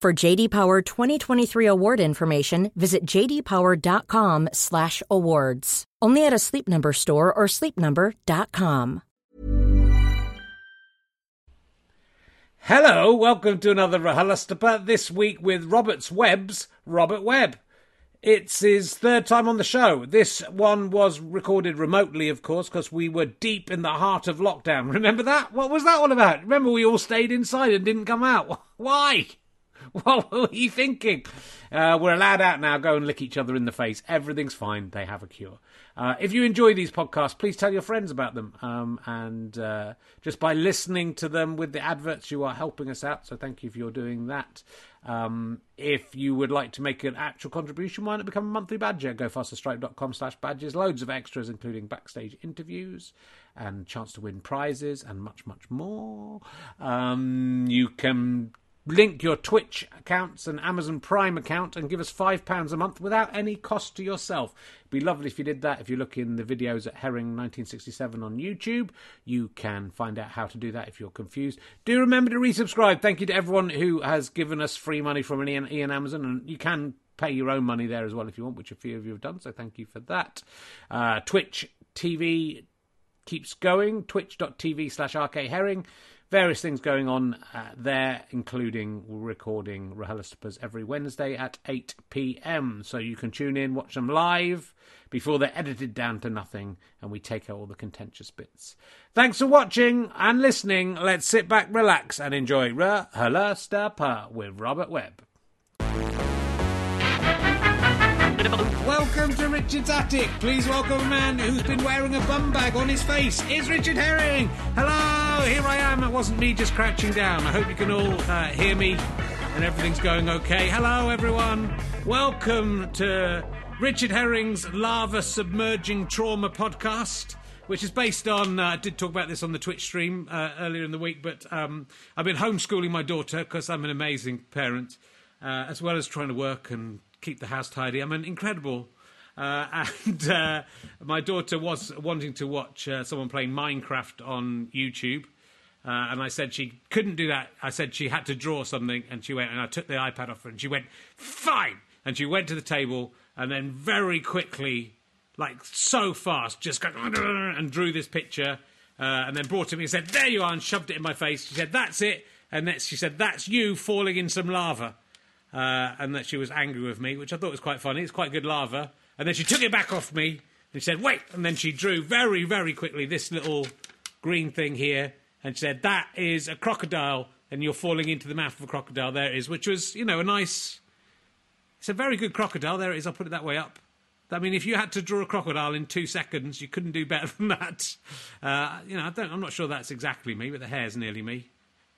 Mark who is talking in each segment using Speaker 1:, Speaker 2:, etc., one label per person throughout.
Speaker 1: For JD Power 2023 award information, visit jdpower.com/awards. Only at a Sleep Number store or sleepnumber.com.
Speaker 2: Hello, welcome to another RHLSTP. this week with Robert's Web's Robert Webb. It's his third time on the show. This one was recorded remotely, of course, because we were deep in the heart of lockdown. Remember that? What was that all about? Remember we all stayed inside and didn't come out? Why? What were you thinking? Uh, we're allowed out now. Go and lick each other in the face. Everything's fine. They have a cure. Uh, if you enjoy these podcasts, please tell your friends about them. Um, and uh, just by listening to them with the adverts, you are helping us out. So thank you for doing that. Um, if you would like to make an actual contribution, why not become a monthly badger? gofasterstripe.com slash badges. Loads of extras, including backstage interviews and chance to win prizes and much, much more. Um, you can link your Twitch accounts and Amazon Prime account and give us £5 a month without any cost to yourself. It'd be lovely if you did that. If you look in the videos at Herring 1967 on YouTube, you can find out how to do that if you're confused. Do remember to resubscribe. Thank you to everyone who has given us free money from Ian, Ian Amazon, and you can pay your own money there as well if you want, which a few of you have done, so thank you for that. Uh, Twitch TV keeps going, twitch.tv slash rkherring various things going on uh, there, including recording RHLSTPs every Wednesday at 8 pm. So you can tune in, watch them live before they're edited down to nothing, and we take out all the contentious bits. Thanks for watching and listening. Let's sit back, relax, and enjoy RHLSTP with Robert Webb. Welcome to Richard's Attic. Please welcome a man who's been wearing a bum bag on his face. Is Richard Herring. Hello, here I am. It wasn't me just crouching down. I hope you can all uh, hear me and everything's going okay. Hello, everyone. Welcome to Richard Herring's Lava Submerging Trauma podcast which is based on. Uh, I did talk about this on the Twitch stream uh, earlier in the week, but um, I've been homeschooling my daughter because I'm an amazing parent, uh, as well as trying to work and keep the house tidy. I'm an incredible. Uh, and uh, my daughter was wanting to watch uh, someone playing Minecraft on YouTube. Uh, and I said she couldn't do that. I said she had to draw something, and she went, and I took the iPad off her, and she went, fine. And she went to the table, and then very quickly, like so fast, just got and drew this picture, uh, and then brought it to me and said, there you are, and shoved it in my face. She said, that's it. And then she said, that's you falling in some lava. Uh, and that she was angry with me, which I thought was quite funny. It's quite good lava. And then she took it back off me, and she said, wait. And then she drew very, very quickly this little green thing here and she said, That is a crocodile, and you're falling into the mouth of a crocodile. There it is, which was, you know, a nice. It's a very good crocodile. There it is. I'll put it that way up. I mean, if you had to draw a crocodile in two seconds, you couldn't do better than that. Uh, you know, I don't, I'm not sure that's exactly me, but the hair's nearly me.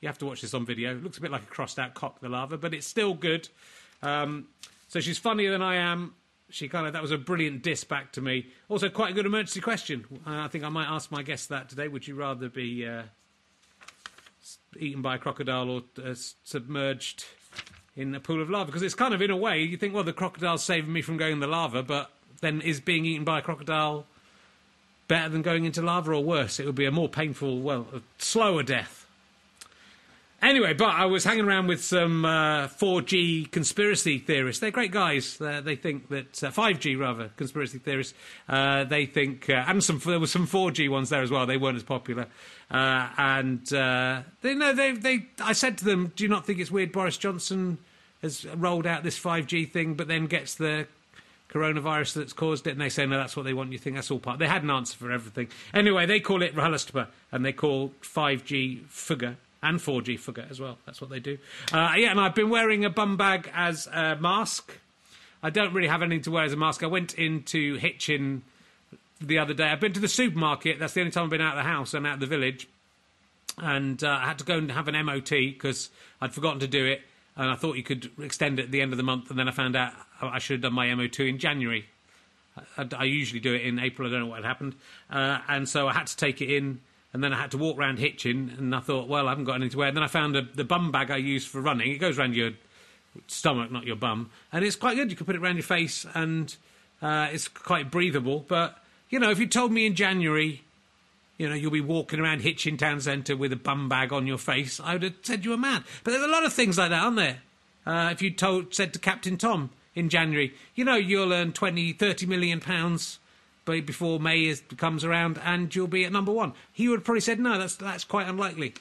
Speaker 2: You have to watch this on video. It looks a bit like a crossed out cock, the lava, but it's still good. Um, so she's funnier than I am. She kind of that was a brilliant diss back to me. Also, quite a good emergency question. Uh, I think I might ask my guests that today. Would you rather be uh, eaten by a crocodile or uh, submerged in a pool of lava. Because it's kind of, in a way, you think, well, the crocodile's saving me from going in the lava, but then is being eaten by a crocodile better than going into lava or worse? It would be a more painful, well, a slower death. Anyway, but I was hanging around with some uh, 4G conspiracy theorists. They're great guys. Uh, they think that uh, 5G rather conspiracy theorists. Uh, they think, uh, and some there were some 4G ones there as well. They weren't as popular. Uh, and they know they they. I said to them, "Do you not think it's weird? Boris Johnson has rolled out this 5G thing, but then gets the coronavirus that's caused it, and they say, no, that's what they want. You think that's all part. They had an answer for everything. Anyway, they call it RHLSTP, and they call 5G Fugger and 4G forget as well. That's what they do. Uh, yeah, and I've been wearing a bum bag as a mask. I don't really have anything to wear as a mask. I went into Hitchin the other day. I've been to the supermarket. That's the only time I've been out of the house and out of the village. And uh, I had to go and have an MOT because I'd forgotten to do it. And I thought you could extend it at the end of the month. And then I found out I should have done my MOT in January. I, I usually do it in April. I don't know what had happened. Uh, and so I had to take it in and then I had to walk around Hitchin, and I thought, well, I haven't got anything to wear. And then I found a, the bum bag I use for running. It goes around your stomach, not your bum, and it's quite good. You can put it around your face, and uh, it's quite breathable. But you know, if you told me in January, you know, you'll be walking around Hitchin Town Centre with a bum bag on your face, I would have said you were mad. But there's a lot of things like that, aren't there? Uh, if you told said to Captain Tom in January, you know, you'll earn 20, 30 million pounds before May is, comes around and you'll be at number one. He would have probably said, no, that's, that's quite unlikely.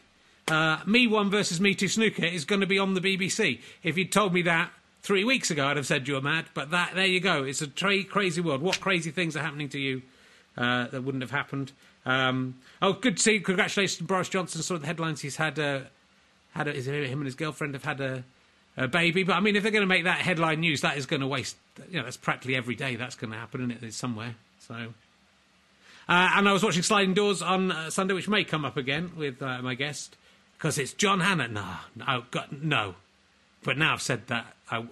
Speaker 2: Uh, me One versus Me Two Snooker is going to be on the BBC. If you'd told me that three weeks ago, I'd have said you were mad. But that there you go. It's a tra- crazy world. What crazy things are happening to you uh, that wouldn't have happened? Um, oh, good to see. Congratulations to Boris Johnson. Saw the headlines. He's had a, had a, him and his girlfriend have had a, a baby. But I mean, if they're going to make that headline news, that is going to waste. You know, that's practically every day. That's going to happen, isn't it? It's somewhere. So, uh, and I was watching Sliding Doors on uh, Sunday, which may come up again with uh, my guest because it's John Hannah. No, no, God, no. But now I've said that, I,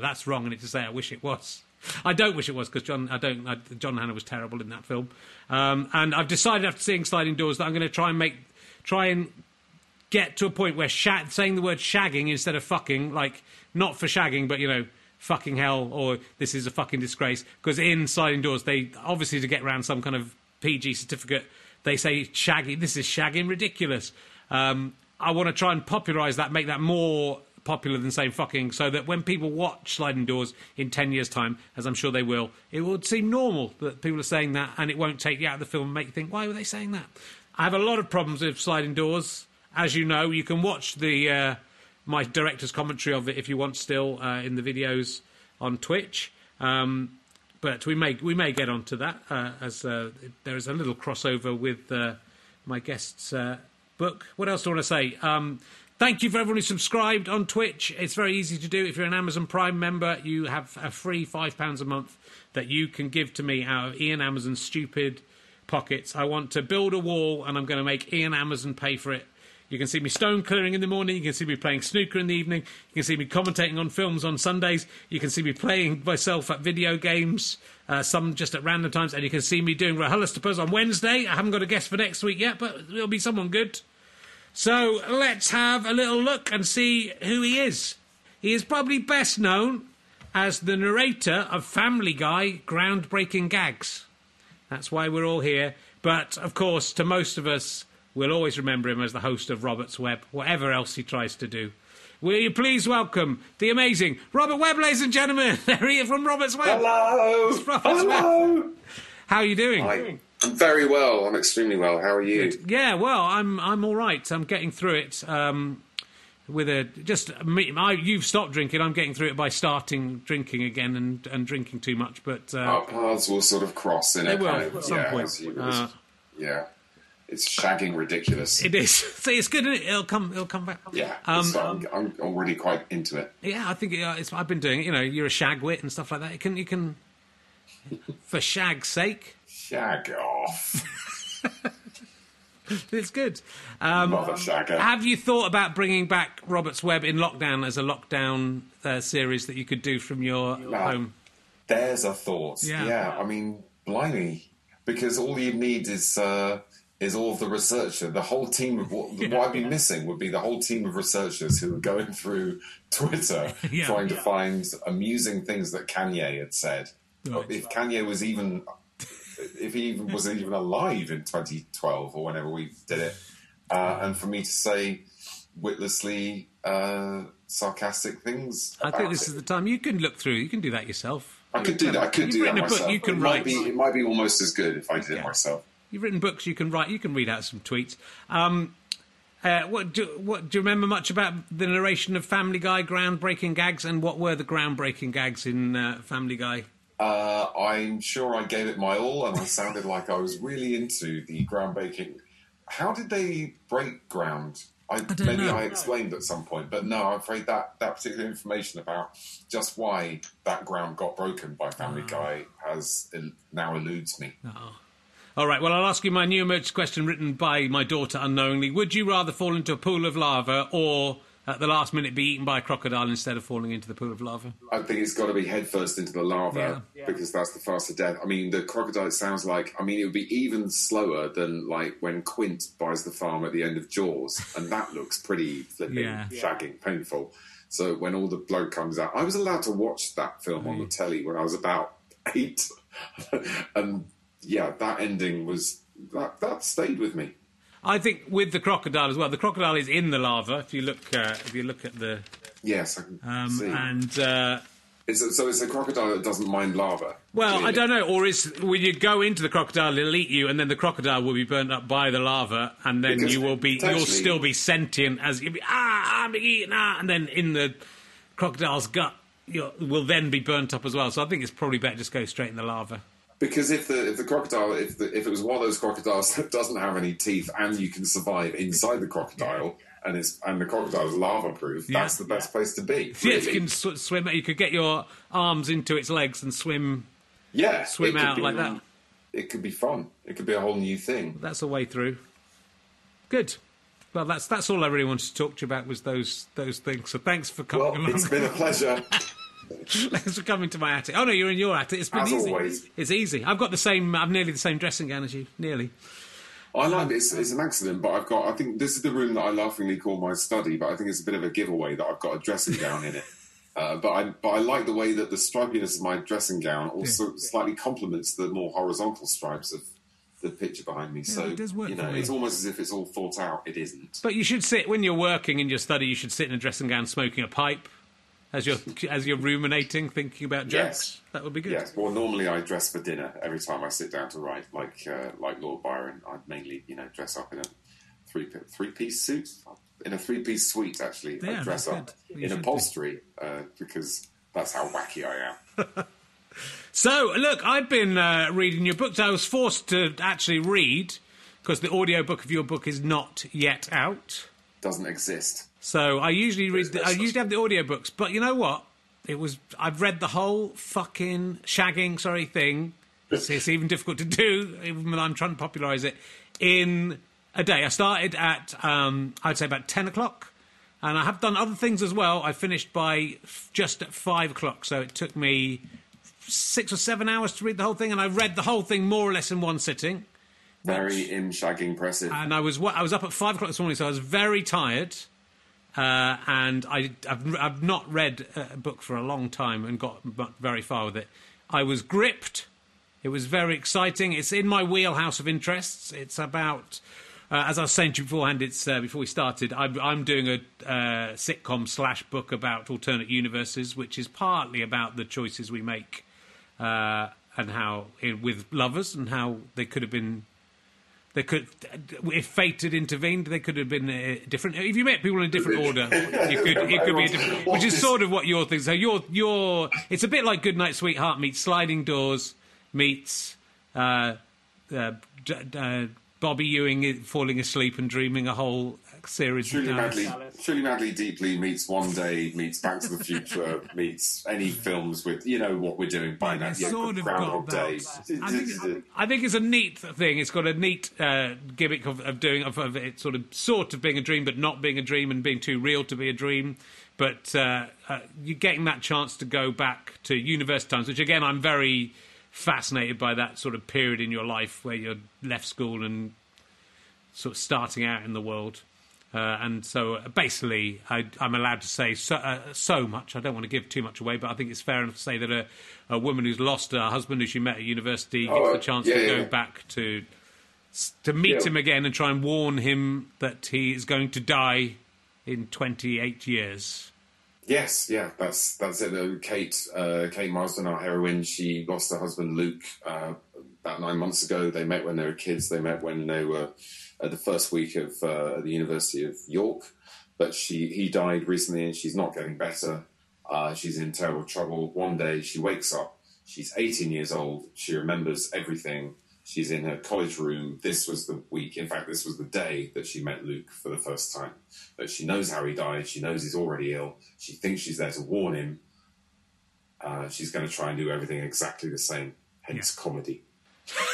Speaker 2: that's wrong, and it's to say I wish it was. I don't wish it was because John, I don't. I, John Hannah was terrible in that film, um, and I've decided after seeing Sliding Doors that I'm going to try and make, try and get to a point where shag, saying the word shagging instead of fucking, like not for shagging, but you know, fucking hell or this is a fucking disgrace. Because in Sliding Doors, they obviously to get around some kind of PG certificate, they say shaggy. This is shagging ridiculous. Um, I want to try and popularise that, make that more popular than saying fucking, so that when people watch Sliding Doors in 10 years' time, as I'm sure they will, it will seem normal that people are saying that and it won't take you out of the film and make you think, why were they saying that? I have a lot of problems with Sliding Doors. As you know, you can watch the uh, my director's commentary of it if you want still uh, in the videos on Twitch. Um, but we may we may get onto that uh, as uh, there is a little crossover with uh, my guest's uh, book. What else do I want to say? Um, thank you for everyone who subscribed on Twitch. It's very easy to do. If you're an Amazon Prime member, you have a free five pounds a month that you can give to me out of Ian Amazon's stupid pockets. I want to build a wall, and I'm going to make Ian Amazon pay for it you can see me stone clearing in the morning. You can see me playing snooker in the evening. You can see me commentating on films on Sundays. You can see me playing myself at video games, uh, some just at random times. And you can see me doing RHLSTPs on Wednesday. I haven't got a guest for next week yet, but it'll be someone good. So let's have a little look and see who he is. He is probably best known as the narrator of Family Guy groundbreaking gags. That's why we're all here. But of course, to most of us, we'll always remember him as the host of Robert's Web, whatever else he tries to do. Will you please welcome the amazing Robert Webb, ladies and gentlemen? There he is from Robert's Web.
Speaker 3: Hello.
Speaker 2: Robert's
Speaker 3: Hello.
Speaker 2: How are you doing?
Speaker 3: Hi. I'm very well. I'm extremely well. How are you?
Speaker 2: Yeah, well, I'm I'm all right. I'm getting through it. Um, with a just me, I, you've stopped drinking. I'm getting through it by starting drinking again and, and drinking too much. But uh,
Speaker 3: Our paths will sort of cross in
Speaker 2: They
Speaker 3: a
Speaker 2: will,
Speaker 3: kind of
Speaker 2: at some
Speaker 3: yeah,
Speaker 2: point. Uh,
Speaker 3: yeah. It's shagging ridiculous.
Speaker 2: it is. See, it's good. Isn't it? It'll come. It'll come back.
Speaker 3: yeah,
Speaker 2: Um,
Speaker 3: it's- I'm, I'm already quite into it.
Speaker 2: Yeah, I think uh, it's, I've been doing it. You know, you're a shagwit and stuff like that. You can, you can, for shag's sake,
Speaker 3: Shag off,
Speaker 2: it's good. Um,
Speaker 3: mother shagger.
Speaker 2: have you thought about bringing back Robert's Web in lockdown as a lockdown uh, series that you could do from your home?
Speaker 3: There's a thought.
Speaker 2: Yeah.
Speaker 3: Yeah. I mean, blimey, because all you need is uh, is all of the researcher. The whole team of what, what I'd be missing would be the whole team of researchers who are going through Twitter
Speaker 2: Yeah.
Speaker 3: trying to find amusing things that Kanye had said.
Speaker 2: Right.
Speaker 3: If Kanye was even if he even was even alive in 2012 or whenever we did it, uh, and for me to say witlessly uh, sarcastic things.
Speaker 2: I think this
Speaker 3: it.
Speaker 2: is the time you can look through. You can do that yourself.
Speaker 3: I could do that. I could
Speaker 2: You've
Speaker 3: do that
Speaker 2: a book,
Speaker 3: myself.
Speaker 2: you can
Speaker 3: it
Speaker 2: write.
Speaker 3: Might be, it might be almost as good if I did it myself.
Speaker 2: You've written books. You can write. You can read out some tweets. Um, uh, what do what do you remember much about the narration of Family Guy groundbreaking gags and what were the groundbreaking gags in uh, Family Guy?
Speaker 3: Uh, I'm sure I gave it my all, and I sounded like I was really into the groundbreaking. How did they break ground? I, maybe
Speaker 2: know.
Speaker 3: I explained at some point, but no, I'm afraid that that particular information about just why that ground got broken by Family
Speaker 2: Ah.
Speaker 3: Guy has now eludes me.
Speaker 2: All right. Well, I'll ask you my new emergency question written by my daughter unknowingly. Would you rather fall into a pool of lava or at the last minute be eaten by a crocodile instead of falling into the pool of lava?
Speaker 3: I think it's got to be headfirst into the lava because that's the faster death. I mean, the crocodile sounds like. I mean, it would be even slower than like when Quint buys the farm at the end of Jaws, and that looks pretty flipping,
Speaker 2: Yeah.
Speaker 3: shagging, painful. So when all the blood comes out, I was allowed to watch that film on the telly when I was about eight, and yeah, that ending was that that stayed with me.
Speaker 2: I think with the crocodile as well. The crocodile is in the lava. If you look, uh, if you look at the
Speaker 3: Yes, I can
Speaker 2: um,
Speaker 3: see.
Speaker 2: and. Uh,
Speaker 3: It's a, so it's a crocodile that doesn't mind lava.
Speaker 2: Well, I don't know. Or is when you go into the crocodile, it'll eat you, and then the crocodile will be burnt up by the lava, and then
Speaker 3: Because
Speaker 2: you will be, you'll still be sentient as you'll be ah, I'm being eaten, ah, and then in the crocodile's gut, you will then be burnt up as well. So I think it's probably better just go straight in the lava.
Speaker 3: Because if the if the crocodile if the, if it was one of those crocodiles that doesn't have any teeth and you can survive inside the crocodile and it's and the crocodile is mm. lava proof,
Speaker 2: Yeah.
Speaker 3: that's the best place to be.
Speaker 2: Yeah,
Speaker 3: really.
Speaker 2: you can sw- swim. You could get your arms into its legs and swim.
Speaker 3: Yeah,
Speaker 2: swim out like that.
Speaker 3: It could be fun. It could be a whole new thing.
Speaker 2: That's the way through. Good. Well, that's that's all I really wanted to talk to you about was those those things. So thanks for coming
Speaker 3: Well,
Speaker 2: along.
Speaker 3: it's been a pleasure.
Speaker 2: Thanks for coming to my attic. Oh no, you're in your attic. It's been
Speaker 3: As
Speaker 2: easy.
Speaker 3: always.
Speaker 2: It's easy. I've got the same. I've nearly the same dressing gown as you. Nearly.
Speaker 3: I like it. It's, it's an accident, but I've got. I think this is the room that I laughingly call my study, but I think it's a bit of a giveaway that I've got a dressing gown in it. Uh, but I but I like the way that the stripiness of my dressing gown also slightly complements the more horizontal stripes of the picture behind me. so
Speaker 2: it does work
Speaker 3: you know, it's almost as if it's all thought out. It isn't.
Speaker 2: But you should sit when you're working in your study. You should sit in a dressing gown, smoking a pipe, as you're as you're ruminating, thinking about jokes.
Speaker 3: Yes.
Speaker 2: That would be good.
Speaker 3: Yes. Well, normally I dress for dinner every time I sit down to write. Like uh, like Lord Byron, I mainly you know dress up in a three three piece suit. In a three piece suite, actually,
Speaker 2: Yeah,
Speaker 3: I dress up
Speaker 2: good.
Speaker 3: In upholstery uh, because that's how wacky I am.
Speaker 2: So, look, I've been uh, reading your books. I was forced to actually read because the audiobook of your book is not yet out.
Speaker 3: Doesn't exist.
Speaker 2: So I usually read. The, I usually have the audiobooks, but you know what? It was. I've read the whole fucking shagging sorry thing. It's, it's even difficult to do, even when I'm trying to popularise it in a day. I started at um, I'd say about ten o'clock, and I have done other things as well. I finished by just at five o'clock, so it took me six or seven hours to read the whole thing, and I read the whole thing more or less in one sitting.
Speaker 3: Very im shagging impressive.
Speaker 2: and I was I was up at five o'clock this morning, so I was very tired. Uh, and I, I've, I've not read a book for a long time and got very far with it. I was gripped. It was very exciting. It's in my wheelhouse of interests. It's about Uh, as I was saying to you beforehand, it's uh, before we started. I'm, I'm doing a uh, sitcom slash book about alternate universes, which is partly about the choices we make uh, and how with lovers and how they could have been. They could, if fate had intervened, they could have been uh, different. If you met people in a different order, you could, it could be a different. Which is sort of what your thing. So your your, it's a bit like Goodnight Sweetheart meets Sliding Doors meets. Uh, uh, d- uh, Bobby Ewing falling asleep and dreaming a whole series.
Speaker 3: Truly madly, truly madly, deeply meets One Day, meets Back to the Future, meets any films with you know what we're doing by now. Yeah,
Speaker 2: sort of
Speaker 3: Groundhog Day.
Speaker 2: I think, I think, it's a neat thing. It's got a neat uh, gimmick of, of doing of, of, it sort of sort of being a dream, but not being a dream and being too real to be a dream. But uh, uh, you're getting that chance to go back to university times, which again I'm very fascinated by that sort of period in your life where you're left school and sort of starting out in the world. Uh, and so uh, basically, I, am allowed to say so, uh, so, much. I don't want to give too much away, but I think it's fair enough to say that a, a woman who's lost her husband who she met at university oh, gets the chance yeah, to yeah. go back to to meet yeah. him again and try and warn him that he is going to die in 28 years.
Speaker 3: Yes, yeah, that's that's it. Uh, Kate, uh, Kate Marsden, our heroine, she lost her husband Luke uh, about nine months ago. They met when they were kids. They met when they were at the first week of uh, the University of York. But she he died recently, and she's not getting better. Uh, she's in terrible trouble. One day she wakes up. She's 18 years old. She remembers everything. She's in her college room. This was the week, in fact, this was the day that she met Luke for the first time. But she knows how he died. She knows he's already ill. She thinks she's there to warn him. Uh, she's going to try and do everything exactly the same, hence yeah. comedy.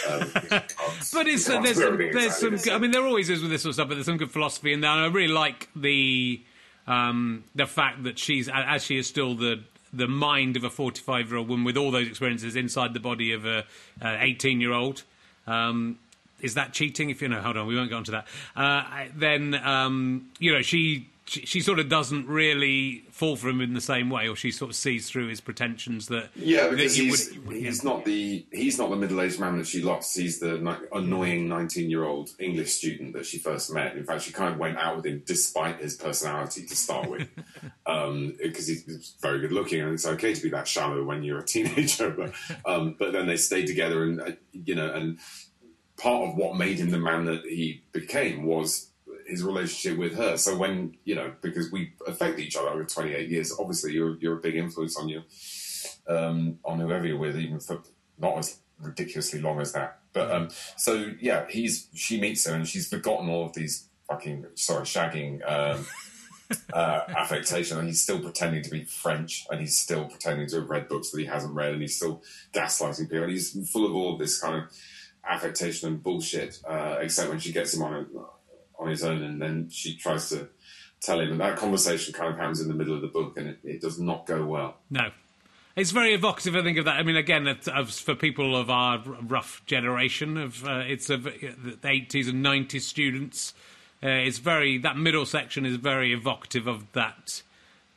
Speaker 3: Um,
Speaker 2: but it's, uh, there's some, there's some. I mean, there always is with this sort of stuff, but there's some good philosophy in there. And I really like the um, the fact that she's, as she is still the the mind of a 45 year old woman with all those experiences inside the body of a 18 year old. Um, is that cheating? If you know, hold on, we won't go into that. Uh, then um, you know she, she, she sort of doesn't really fall for him in the same way, or she sort of sees through his pretensions that
Speaker 3: yeah, because that he's, would, he's yeah. not the he's not the middle aged man that she lost. He's the ni- annoying nineteen year old English student that she first met. In fact, she kind of went out with him despite his personality to start with, because um, he's very good looking, and it's okay to be that shallow when you're a teenager. But um, but then they stayed together, and uh, you know, and part of what made him the man that he became was his relationship with her. So when you know, because we affect each other over 28 years, obviously you're you're a big influence on you, um, on whoever you're with, even for not as ridiculously long as that. But um, so yeah, he's she meets her and she's forgotten all of these fucking sorry shagging. Um, uh, affectation, and he's still pretending to be French, and he's still pretending to have read books that he hasn't read, and he's still gaslighting people, and he's full of all this kind of affectation and bullshit. Uh, except when she gets him on a, on his own, and then she tries to tell him. And that conversation kind of happens in the middle of the book, and it, it does not go well.
Speaker 2: No. It's very evocative, I think, of that. I mean, again, for people of our rough generation, of uh, it's of the eighties and nineties students, uh, it's very that middle section is very evocative of that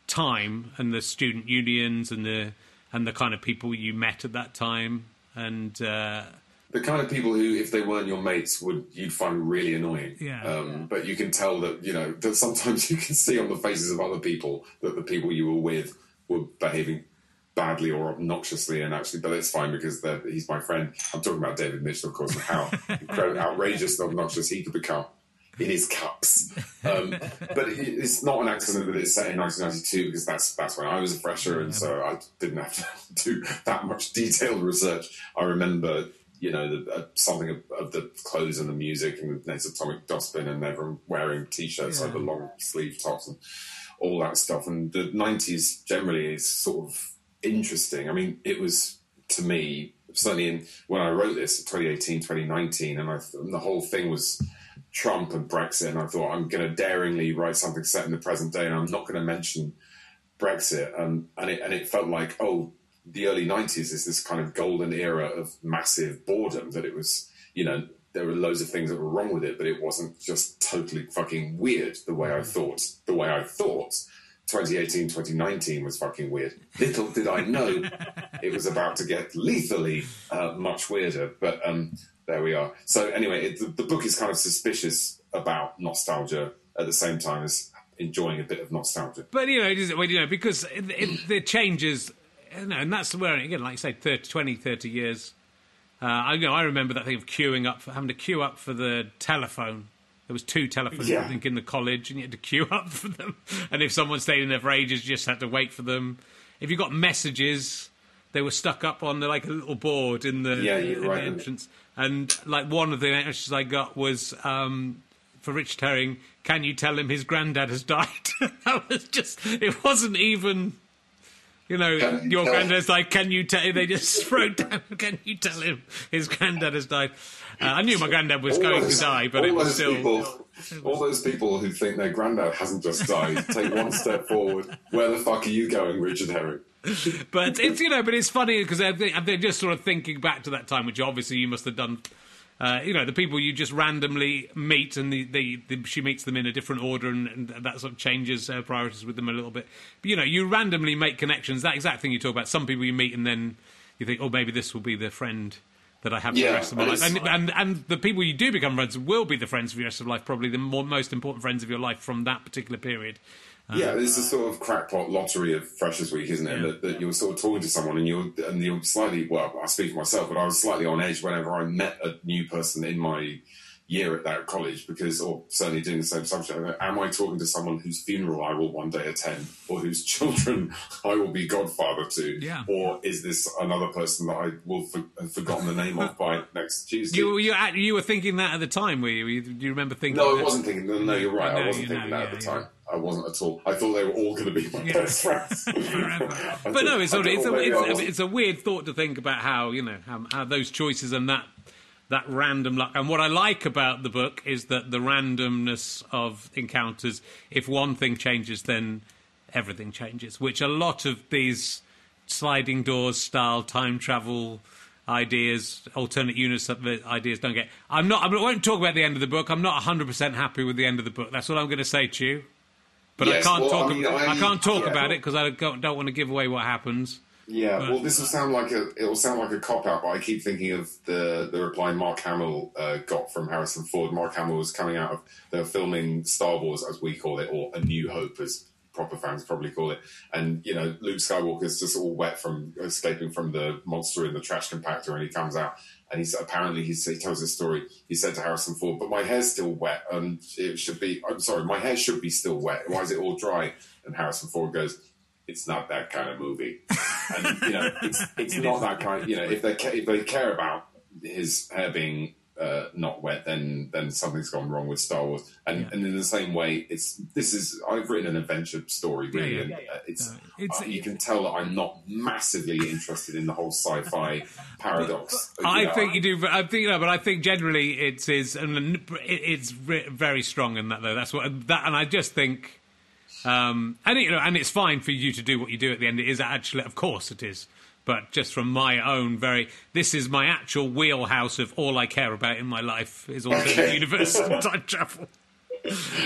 Speaker 2: time and the student unions and the and the kind of people you met at that time and uh,
Speaker 3: the kind of people who, if they weren't your mates, would you'd find really annoying.
Speaker 2: Yeah.
Speaker 3: Um, but you can tell that you know that sometimes you can see on the faces of other people that the people you were with were behaving badly or obnoxiously, and actually, but it's fine because he's my friend. I'm talking about David Mitchell, of course, and how outrageous and obnoxious he could become in his cups. Um, but it's not an accident that it's set in 1992 because that's that's when I was a fresher, and so I didn't have to do that much detailed research. I remember you know, the, uh, something of, of, the clothes and the music and the atomic dustbin and everyone wearing t-shirts yeah. over long sleeve tops and all that stuff. And the 90s generally is sort of interesting. I mean, it was to me, certainly in, when I wrote this in 2018, 2019, and, I, and the whole thing was Trump and Brexit. And I thought, I'm going to daringly write something set in the present day and I'm not going to mention Brexit. Um, and, it, and it felt like, oh, the early 90s is this kind of golden era of massive boredom that it was, you know, there were loads of things that were wrong with it, but it wasn't just totally fucking weird the way I mm. thought. The way I thought 2018, 2019 was fucking weird. Little did I know it was about to get lethally uh, much weirder, but um, there we are. So, anyway, it, the, the, book is kind of suspicious about nostalgia at the same time as enjoying a bit of nostalgia.
Speaker 2: But you know, it is, well, you know, because it, it, the changes, you know, and that's where again, like you say, 30, 20, 30 years. Uh, I you know I remember that thing of queuing up, for, having to queue up for the telephone. There was two telephones,
Speaker 3: Yeah.
Speaker 2: I think, in the college, and you had to queue up for them. And if someone stayed in there for ages, you just had to wait for them. If you got messages, they were stuck up on the, like a little board in the,
Speaker 3: Yeah,
Speaker 2: in the entrance. And like one of the messages I got was um, for Rich Herring, "Can you tell him his granddad has died?" that was just. It wasn't even. You know,
Speaker 3: Can
Speaker 2: your granddad's like, "Can you tell?" They just wrote down, "Can you tell him his granddad has died?" Uh, I knew my granddad was
Speaker 3: All
Speaker 2: going
Speaker 3: those-
Speaker 2: to die, but it was still.
Speaker 3: people, all those people who think their granddad hasn't just died, take one step forward. Where the fuck are you going, Richard Herring?
Speaker 2: but it's you know, but it's funny because they're, they're just sort of thinking back to that time, which obviously you must have done. Uh, you know, the people you just randomly meet, and the, the, the, she meets them in a different order, and, and that sort of changes her priorities with them a little bit. But you know, you randomly make connections. That exact thing you talk about. Some people you meet, and then you think, oh, maybe this will be the friend that I have for the rest of my life. And, and and the people you do become friends with will be the friends for the rest of life. Probably the more, most important friends of your life from that particular period.
Speaker 3: Um, yeah, it's a sort of crackpot lottery of Freshers Week, isn't it?
Speaker 2: Yeah.
Speaker 3: That, that you're sort of talking to someone and you're and you're slightly well. I speak for myself, but I was slightly on edge whenever I met a new person in my year at that college because, or certainly doing the same subject. Am I talking to someone whose funeral I will one day attend, or whose children I will be godfather to,
Speaker 2: Yeah.
Speaker 3: or is this another person that I will for, have forgotten the name of by next Tuesday?
Speaker 2: You you you were thinking that at the time, were you? Do you remember thinking?
Speaker 3: No, I wasn't thinking. No, no, you're right.
Speaker 2: I
Speaker 3: I wasn't thinking
Speaker 2: know,
Speaker 3: that at
Speaker 2: yeah,
Speaker 3: the
Speaker 2: yeah.
Speaker 3: time. I wasn't at all. I thought they were all going to be my
Speaker 2: Yeah.
Speaker 3: best friends.
Speaker 2: But no, it's, it's, a, it's, a, it's a weird thought to think about how you know how, how those choices and that that random luck. And what I like about the book is that the randomness of encounters. If one thing changes, then everything changes. Which a lot of these sliding doors style time travel ideas, alternate universe ideas don't get. I'm not. I won't talk about the end of the book. I'm not 100 percent happy with the end of the book. That's what I'm going to say to you. But
Speaker 3: Yes,
Speaker 2: I can't
Speaker 3: well,
Speaker 2: talk.
Speaker 3: I mean,
Speaker 2: I,
Speaker 3: I-
Speaker 2: can't talk about it because I don't, don't want to give away what happens.
Speaker 3: Yeah,
Speaker 2: But-
Speaker 3: well, this will sound like a it will sound like a cop out, but I keep thinking of the the reply Mark Hamill uh, got from Harrison Ford. Mark Hamill was coming out of they were filming Star Wars as we call it, or A New Hope as proper fans probably call it. And you know, Luke Skywalker's just all wet from escaping from the monster in the trash compactor, and he comes out. And he said, apparently he, he tells his story. He said to Harrison Ford, "But my hair's still wet, and it should be. I'm sorry, my hair should be still wet. Why is it all dry?" And Harrison Ford goes, "It's not that kind of movie." and you know, it's it's not that kind. You know, if they ca- if they care about his hair being uh, not wet, then then something's gone wrong with Star Wars. And and in the same way, it's this is I've written an adventure story really,
Speaker 2: yeah,
Speaker 3: and
Speaker 2: yeah,
Speaker 3: uh, it's,
Speaker 2: No, it's-
Speaker 3: uh, you can tell that I'm not massively interested in the whole sci-fi paradox. You
Speaker 2: I
Speaker 3: know,
Speaker 2: think you do. I think, no, but I think generally it is, and it's very strong in that though. That's what that, and I just think, um, and you know, and it's fine for you to do what you do at the end. It is actually, of course, it is. But just from my own very, this is my actual wheelhouse of all I care about in my life is alternate
Speaker 3: Okay.
Speaker 2: universe and time travel.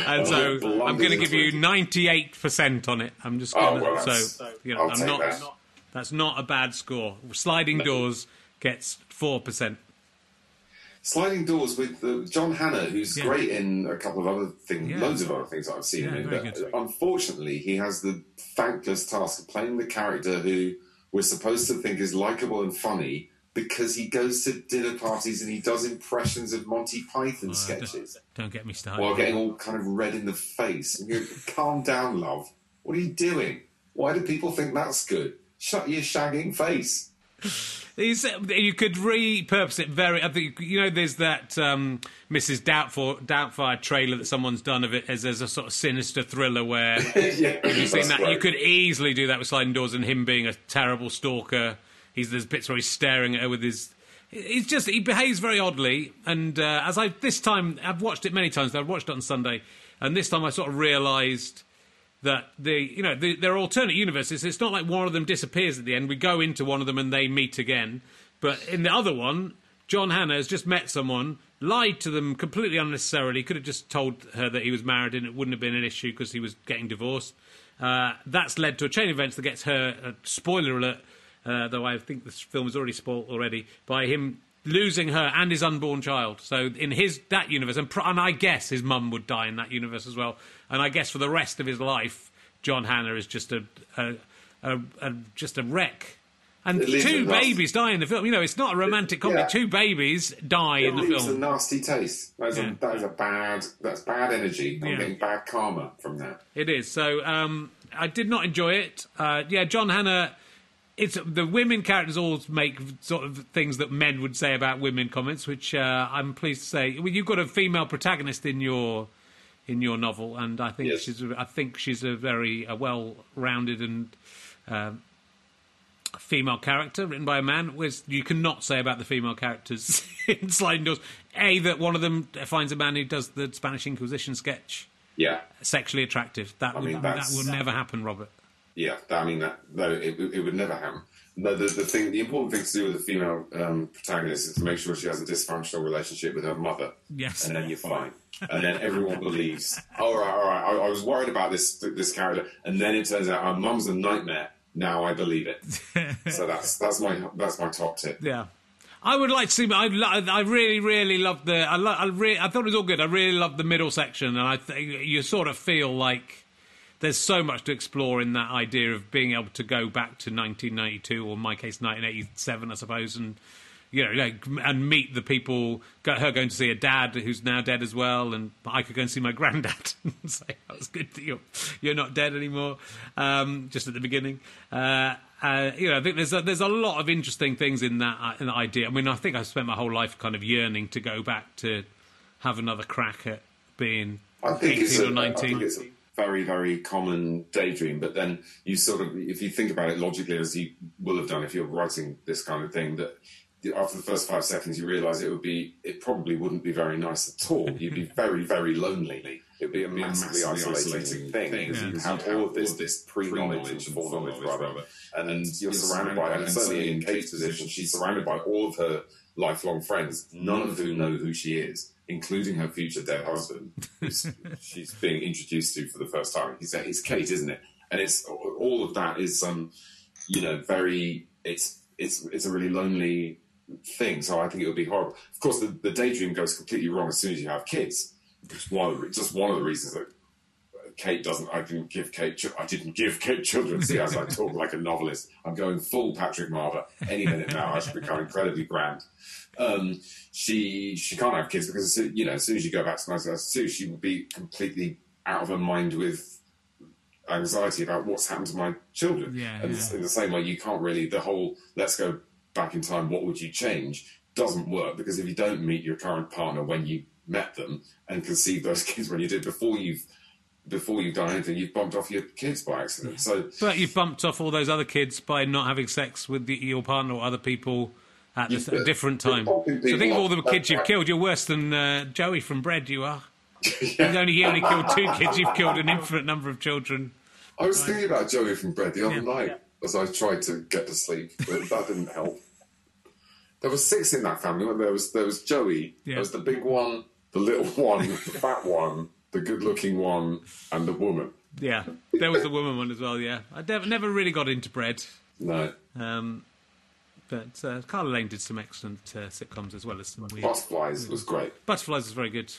Speaker 2: And so I'm going to give you 98 percent on it. I'm just
Speaker 3: Oh,
Speaker 2: going to
Speaker 3: well,
Speaker 2: so you know
Speaker 3: I'll
Speaker 2: I'm not.
Speaker 3: that.
Speaker 2: That's not a bad score. Sliding doors gets four percent.
Speaker 3: Sliding Doors with uh, John Hannah, who's
Speaker 2: Yeah.
Speaker 3: great in a couple of other things,
Speaker 2: Yeah.
Speaker 3: loads of other things that I've seen
Speaker 2: Yeah,
Speaker 3: him in. But
Speaker 2: good.
Speaker 3: unfortunately, he has the thankless task of playing the character who we're supposed to think is likable and funny because he goes to dinner parties and he does impressions of Monty Python sketches
Speaker 2: Don't get me started.
Speaker 3: while getting all kind of red in the face. And you calm down, love. What are you doing? Why do people think that's good? Shut your shagging face.
Speaker 2: You could repurpose it very. I think you know. There's that um, Mrs. Doubtfire, Doubtfire trailer that someone's done of it as, as a sort of sinister thriller where
Speaker 3: yeah,
Speaker 2: you've seen that. You could easily do that with sliding doors and him being a terrible stalker. He's there's bits where he's staring at her with his. He's just he behaves very oddly, and uh, as I this time I've watched it many times. I've watched it on Sunday, and this time I sort of realised that the you know the, there are alternate universes. It's not like one of them disappears at the end. We go into one of them and they meet again. But in the other one, John Hannah has just met someone, lied to them completely unnecessarily. Could have just told her that he was married and it wouldn't have been an issue because he was getting divorced. Uh, that's led to a chain of events that gets her. Uh, spoiler alert. Uh, though I think this film is already spoiled already by him losing her and his unborn child. So in his that universe, and, and I guess his mum would die in that universe as well. And I guess for the rest of his life, John Hannah is just a, a, a, a just a wreck. And two babies die in the film. You know, it's not a romantic comedy.
Speaker 3: Yeah.
Speaker 2: Two babies die
Speaker 3: It
Speaker 2: in the film.
Speaker 3: a nasty taste. That is,
Speaker 2: Yeah.
Speaker 3: a, that is a bad. That's bad energy. I'm
Speaker 2: Yeah.
Speaker 3: getting bad karma from that.
Speaker 2: It is. So um, I did not enjoy it. Uh, yeah, John Hannah. It's the women characters all make sort of things that men would say about women comments, which uh, I'm pleased to say. Well, you've got a female protagonist in your in your novel, and I think
Speaker 3: Yes.
Speaker 2: she's a, I think she's a very uh, well-rounded and um female character written by a man. Which you cannot say about the female characters in Sliding Doors. A that one of them finds a man who does the Spanish Inquisition sketch
Speaker 3: Yeah,
Speaker 2: sexually attractive. That
Speaker 3: I
Speaker 2: would
Speaker 3: mean,
Speaker 2: that would never happen, Robert.
Speaker 3: yeah. I mean, that, no, it, it would never happen. No, the, the thing, the important thing to do with the female um, protagonist is to make sure she has a dysfunctional relationship with her mother.
Speaker 2: Yes.
Speaker 3: and then you're fine. And then everyone believes. All right, all right. I, I was worried about this this character, and then it turns out our mum's a nightmare. Now I believe it. so that's that's my that's my top tip.
Speaker 2: Yeah. I would like to see. I, I really, really loved the. I, lo- I, re- I thought it was all good. I really loved the middle section, and I think you sort of feel like there's so much to explore in that idea of being able to go back to 1992, or in my case, 1987, I suppose, and you know, like, and meet the people. Go, her going to see a dad who's now dead as well, and I could go and see my granddad and say, "That was good that you're you're not dead anymore." Um, just at the beginning, uh, uh, you know, I think there's a, there's a lot of interesting things in that uh, in that idea. I mean, I think I've spent my whole life kind of yearning to go back to have another crack at being
Speaker 3: I think
Speaker 2: 18
Speaker 3: it's a,
Speaker 2: or
Speaker 3: I
Speaker 2: 19.
Speaker 3: think it's a very very common daydream. But then you sort of, if you think about it logically, as you will have done if you're writing this kind of thing, that after the first five seconds you realise it would be, it probably wouldn't be very nice at all. You'd be very very lonely. It'd be a massively, isolating, thing because you have all of this this pre-knowledge and foreknowledge rather, and you're surrounded by, and certainly in Kate's position, she's surrounded by all of her lifelong friends, none of whom know who she is, including her future dead husband, who's she's being introduced to for the first time. He's it's Kate, isn't it? And it's all of that is um, you know, very it's it's it's a really lonely thing. So I think it would be horrible. Of course, the, the daydream goes completely wrong as soon as you have kids. It's one of the, just one of the reasons that Kate doesn't. I didn't give Kate. I didn't give Kate children. See, as I talk like a novelist, I'm going full Patrick Marber any minute now. I should become incredibly grand. Um, she she can't have kids because you know as soon as you go back to 1992, she would be completely out of her mind with anxiety about what's happened to my children.
Speaker 2: Yeah,
Speaker 3: and
Speaker 2: yeah.
Speaker 3: in the same way, you can't really the whole let's go back in time. What would you change? Doesn't work because if you don't meet your current partner when you met them and conceive those kids when you did before you've before you've done anything, you've bumped off your kids by accident. So
Speaker 2: But you've bumped off all those other kids by not having sex with the, your partner or other people at
Speaker 3: You've
Speaker 2: a, a different time. So think of all the kids
Speaker 3: that's
Speaker 2: you've killed. You're worse than uh, Joey from Bread. You are. You only you only killed two kids. You've killed an infinite number of children.
Speaker 3: I was thinking about Joey from Bread the other
Speaker 2: Yeah.
Speaker 3: night as I tried to get to sleep, but that didn't help. There were six in that family. weren't There There was there was Joey.
Speaker 2: Yeah.
Speaker 3: There was the big one, the little one, the fat one, the good-looking one, and the woman.
Speaker 2: Yeah, there was the woman one as well. Yeah, I never, never really got into Bread.
Speaker 3: No,
Speaker 2: Um, but uh, Carla Lane did some excellent uh, sitcoms as well as some weird.
Speaker 3: Butterflies was great.
Speaker 2: Butterflies is very good.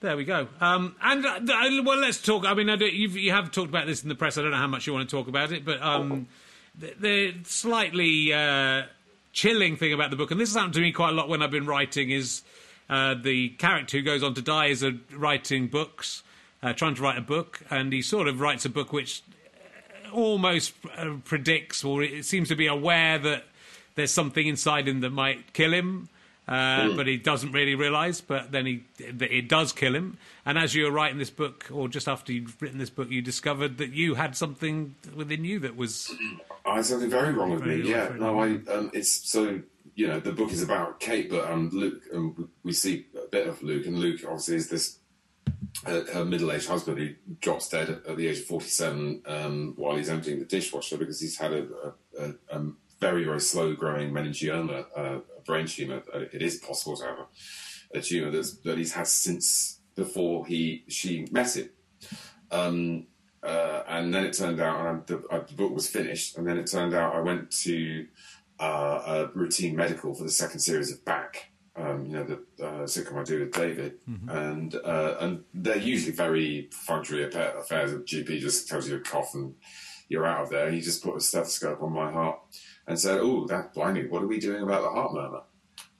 Speaker 2: There we go. Um, and uh, th- well, let's talk. I mean, I you've, you have talked about this in the press. I don't know how much you want to talk about it, but um, the, the slightly uh, chilling thing about the book, and this has happened to me quite a lot when I've been writing, is uh, the character who goes on to die is uh, writing books, uh, trying to write a book, and he sort of writes a book which almost uh, predicts or it seems to be aware that there's something inside him that might kill him. Uh, But he doesn't really realise. But then he, that it does kill him. And as you were writing this book, or just after you'd written this book, you discovered that you had something within you that was
Speaker 3: I had something very wrong with me. Yeah, no, I. Um, it's so you know the book is about Kate, but um, Luke, and we see a bit of Luke, and Luke obviously is this uh, her middle-aged husband who drops dead at, the age of forty-seven um, while he's emptying the dishwasher because he's had a, a, a, a very very slow-growing meningioma, uh, a brain tumor. Uh, it is possible to have a, a tumor that he's had since before he she met him. Um, uh, and then it turned out, the, the book was finished. And then it turned out I went to uh, a routine medical for the second series of back. Um, you know the uh, sitcom I do with David, and uh, and they're usually very perfunctory affairs. The GP just tells you a cough and you're out of there. He just put a stethoscope on my heart and said, "Oh, that blimey, what are we doing about the heart murmur?"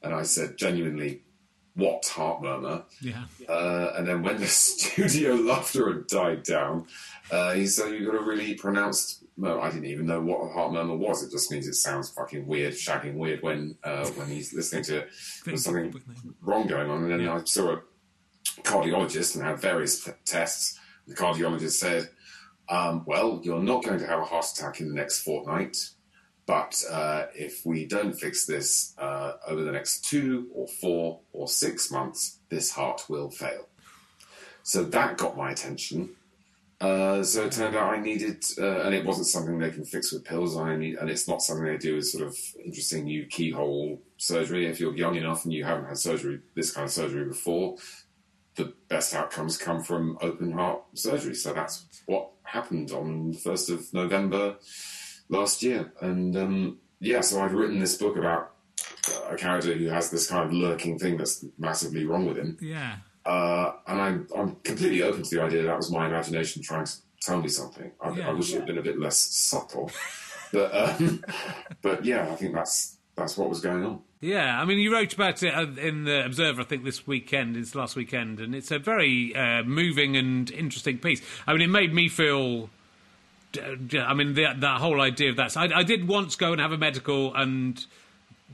Speaker 3: And I said, genuinely, "What heart murmur?"
Speaker 2: Yeah.
Speaker 3: Uh, and then when the studio laughter had died down, uh, he said, You've got a really pronounced. No, I didn't even know what a heart murmur was. It just means it sounds fucking weird, shagging weird when uh, when he's listening to it. There's something wrong going on. And then I saw a cardiologist and had various tests. The cardiologist said, um, Well, you're not going to have a heart attack in the next fortnight. But uh, if we don't fix this uh, over the next two or four or six months, this heart will fail. So that got my attention. Uh, so it turned out I needed, uh, and it wasn't something they can fix with pills. I need, and it's not something they do as sort of interesting new keyhole surgery. If you're young enough and you haven't had surgery, this kind of surgery before, the best outcomes come from open heart surgery. So that's what happened on the first of November last year. And um, yeah, so I'd written this book about a character who has this kind of lurking thing that's massively wrong with him.
Speaker 2: Yeah.
Speaker 3: Uh, and I'm, I'm completely open to the idea that was my imagination trying to tell me something. I,
Speaker 2: Yeah.
Speaker 3: I wish it had been a bit less subtle. but, um, but yeah, I think that's, that's what was going on.
Speaker 2: Yeah, I mean, you wrote about it uh, in the Observer, I think, this weekend, it's last weekend, and it's a very uh, moving and interesting piece. I mean, it made me feel. I mean, the, that whole idea of that. So I, I did once go and have a medical, and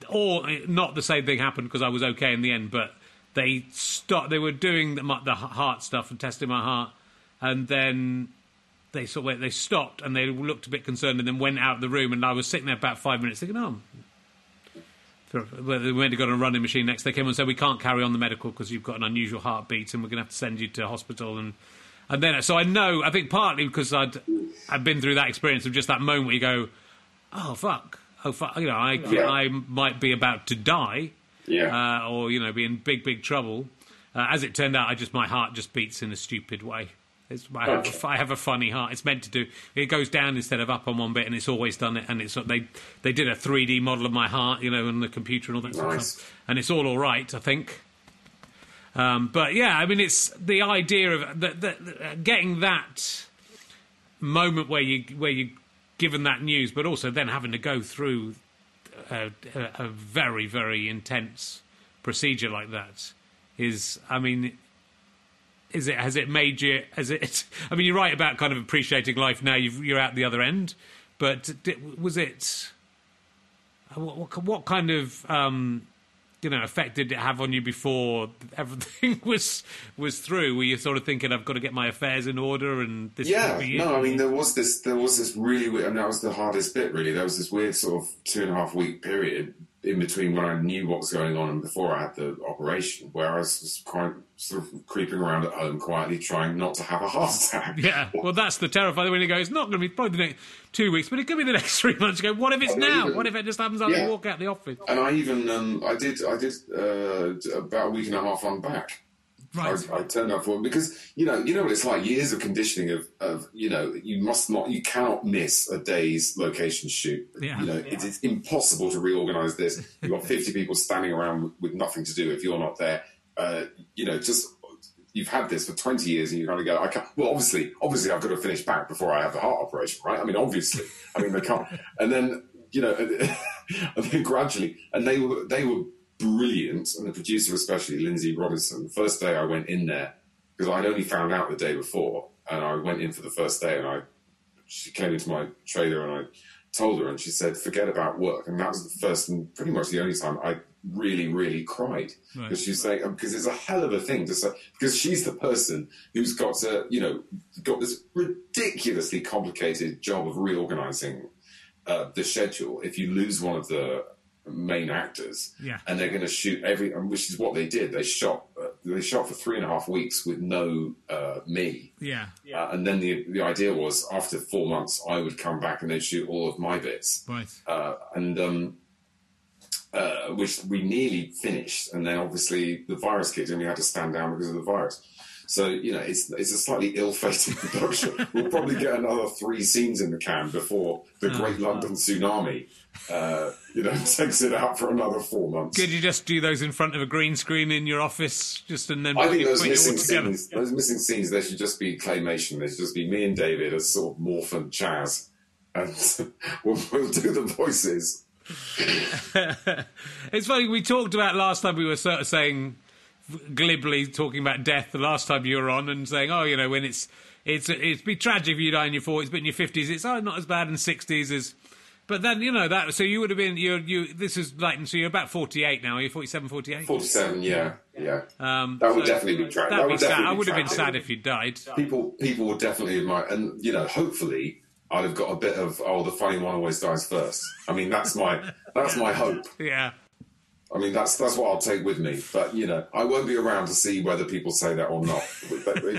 Speaker 2: or not the same thing happened because I was okay in the end, but they stopped. They were doing the, the heart stuff and testing my heart, and then they sort of they stopped and they looked a bit concerned, and then went out of the room, and I was sitting there about five minutes thinking, oh. They went to go on a running machine next. They came and said we can't carry on the medical because you've got an unusual heartbeat, and we're going to have to send you to hospital. And and then so I know I think partly because I'd I'd been through that experience of just that moment where you go, oh fuck, oh fuck, you know I
Speaker 3: Yeah.
Speaker 2: I might be about to die,
Speaker 3: Yeah.
Speaker 2: uh, or you know be in big big trouble. Uh, as it turned out, I just my heart just beats in a stupid way. It's, I, have
Speaker 3: Okay.
Speaker 2: a, I have a funny heart. It's meant to do. It goes down instead of up on one bit, and it's always done it. And it's they they did a 3D model of my heart, you know, on the computer and all that sort of
Speaker 3: Nice.
Speaker 2: stuff. And it's all all right, I think. Um, but yeah, I mean, it's the idea of the, the, the, getting that moment where you where you given that news, but also then having to go through a, a, very very intense procedure like that is, I mean, is it has it made you? Has it? I mean, you're right about kind of appreciating life now. You've, you're out the other end, but was it? What, what, what kind of um, you know effect did it have on you before everything was was through? Were you sort of thinking, "I've got to get my affairs in order," and this
Speaker 3: Yeah, no, I mean there was this there was this really weird, and that was the hardest bit really. There was this weird sort of two and a half week period in between when I knew what was going on and before I had the operation, where I was quite sort of creeping around at home quietly, trying not to have a heart attack.
Speaker 2: Yeah, well, that's the terrifying when you go. It's not going to be probably the next two weeks, but it could be the next three months. You go, what if it's
Speaker 3: I mean,
Speaker 2: now?
Speaker 3: even-
Speaker 2: What if it just happens after
Speaker 3: Yeah.
Speaker 2: you walk out the office?
Speaker 3: And I even um, I did I did uh, about a week and a half on back.
Speaker 2: Right.
Speaker 3: I, I turned up for because you know you know what it's like. Years of conditioning of, of you know you must not you cannot miss a day's location shoot.
Speaker 2: Yeah.
Speaker 3: you know it, it's impossible to reorganize this. You've got 50 people standing around with, nothing to do if you're not there. Uh, you know just you've had this for 20 years and you kind of go I can't well obviously obviously I've got to finish back before I have the heart operation right? I mean obviously. I mean they can't. And then you know and then gradually and they were they were brilliant, and the producer especially, Lindsay Robinson. The first day I went in there because I'd only found out the day before, and I went in for the first day, and I she came into my trailer and I told her, and she said, "Forget about work," and that was the first and pretty much the only time I really, really cried because she's saying because it's a hell of a thing to say because she's the person who's got to you know got this ridiculously complicated job of reorganizing uh, the schedule. If you lose one of the main actors,
Speaker 2: Yeah.
Speaker 3: and they're going to shoot every, which is what they did. They shot, uh, they shot for three and a half weeks with no uh, me,
Speaker 2: Yeah.
Speaker 3: uh, and then the the idea was after four months I would come back and they'd shoot all of my bits,
Speaker 2: Right.
Speaker 3: uh, and um, uh, which we nearly finished, and then obviously the virus kicked in. We had to stand down because of the virus. So you know, it's it's a slightly ill-fated production. we'll probably get another three scenes in the can before the
Speaker 2: Oh,
Speaker 3: Great London Tsunami, uh, you know, takes it out for another four months.
Speaker 2: Could you just do those in front of a green screen in your office, just and then
Speaker 3: I
Speaker 2: put
Speaker 3: think
Speaker 2: it-
Speaker 3: those
Speaker 2: all
Speaker 3: missing
Speaker 2: together?
Speaker 3: scenes, those missing scenes, there should just be claymation. There should just be me and David as sort of Morph and Chas, and we'll, we'll do the voices.
Speaker 2: it's funny. We talked about last time. We were sort of saying glibly talking about death the last time you were on, and saying, "Oh, you know, when it's it's it'd be tragic if you die in your forties, but in your fifties, it's oh, not as bad in sixties as." But then you know that. So you would have been you you. This is like so you're about forty eight now. You're 47, 48?
Speaker 3: Forty-seven, yeah, yeah.
Speaker 2: Um,
Speaker 3: that would
Speaker 2: so
Speaker 3: definitely be tragic.
Speaker 2: That'd be sad.
Speaker 3: definitely
Speaker 2: I
Speaker 3: be
Speaker 2: would have been sad if you died.
Speaker 3: People, people would definitely admire, and you know, hopefully, I'd have got a bit of oh, the funny one always dies first. I mean, that's my that's my hope.
Speaker 2: Yeah.
Speaker 3: I mean, that's that's what I'll take with me. But you know, I won't be around to see whether people say that or not.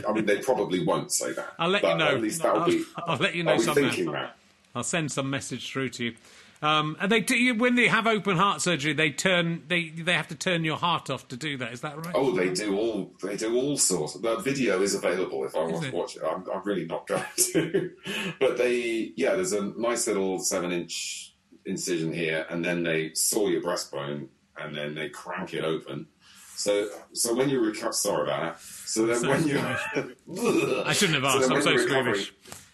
Speaker 3: I mean, they probably won't say that.
Speaker 2: I'll let you know.
Speaker 3: At least that'll
Speaker 2: I'll,
Speaker 3: be.
Speaker 2: I'll let you know
Speaker 3: I'll be
Speaker 2: somehow.
Speaker 3: thinking that.
Speaker 2: I'll send some message through to you. Um, and they do, when they have open heart surgery, they turn they they have to turn your heart off to do that. Is that right?
Speaker 3: Oh, they do all. They do all sorts. The video is available if I want
Speaker 2: it?
Speaker 3: to watch it. I'm, I'm really not going to, but they, yeah, there's a nice little seven-inch incision here, and then they saw your breastbone, and then they crank it open. So, so when you recover, sorry about that. So then when you,
Speaker 2: I shouldn't have asked.
Speaker 3: then
Speaker 2: I'm so squeamish.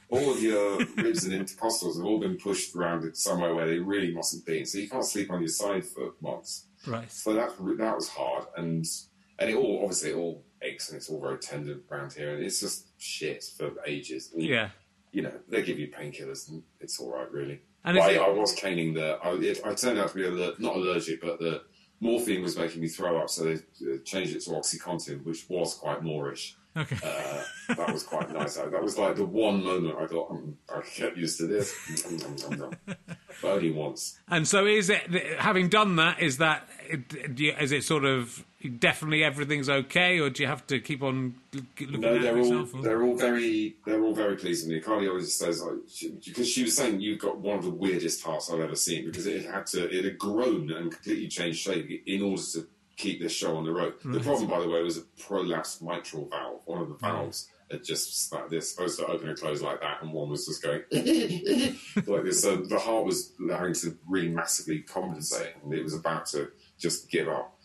Speaker 3: All of your ribs and intercostals have all been pushed around somewhere where they really mustn't be. So you can't sleep on your side for months.
Speaker 2: Right.
Speaker 3: So that that was hard, and and it all obviously it all aches and it's all very tender around here, and it's just shit for ages. And,
Speaker 2: Yeah.
Speaker 3: you know they give you painkillers, and it's all right really.
Speaker 2: And
Speaker 3: I,
Speaker 2: it-
Speaker 3: I was caning the. I, it, I turned out to be aller- not allergic, but the morphine was making me throw up, so they changed it to OxyContin, which was quite moreish.
Speaker 2: Okay.
Speaker 3: Uh, that was quite nice. That was like the one moment I thought mm, I get used to this, Mm, mm, mm, but only once.
Speaker 2: And so, is it having done that? Is that is it sort of definitely everything's okay, or do you have to keep on looking
Speaker 3: No,
Speaker 2: at
Speaker 3: they're all
Speaker 2: yourself? or-
Speaker 3: they're all very they're all very pleased with me. Cardiologist says like because she was saying you've got one of the weirdest hearts I've ever seen because it had to it had grown and completely changed shape in order to keep this show on the road. The problem, by the way, was a prolapsed mitral valve. One of the valves had just like they're supposed to open and close like that, and one was just going like this. So the heart was having to really massively compensate, and it was about to just give up.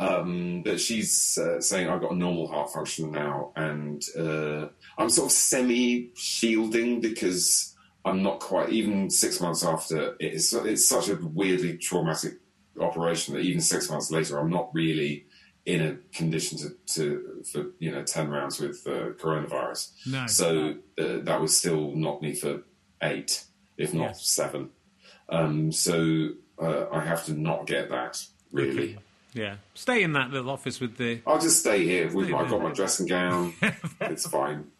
Speaker 3: Um, but she's uh, saying I've got a normal heart function now, and uh, I'm sort of semi shielding because I'm not quite. Even six months after, it's it's such a weirdly traumatic operation that even six months later, I'm not really in a condition to, to for you know ten rounds with uh, coronavirus.
Speaker 2: No.
Speaker 3: So uh, that would still knock me for eight, if not
Speaker 2: Yes.
Speaker 3: seven. Um, so uh, I have to not get that really.
Speaker 2: Yeah. Stay in that little office with the.
Speaker 3: I'll just stay here. With my, I've got my dressing gown. it's fine.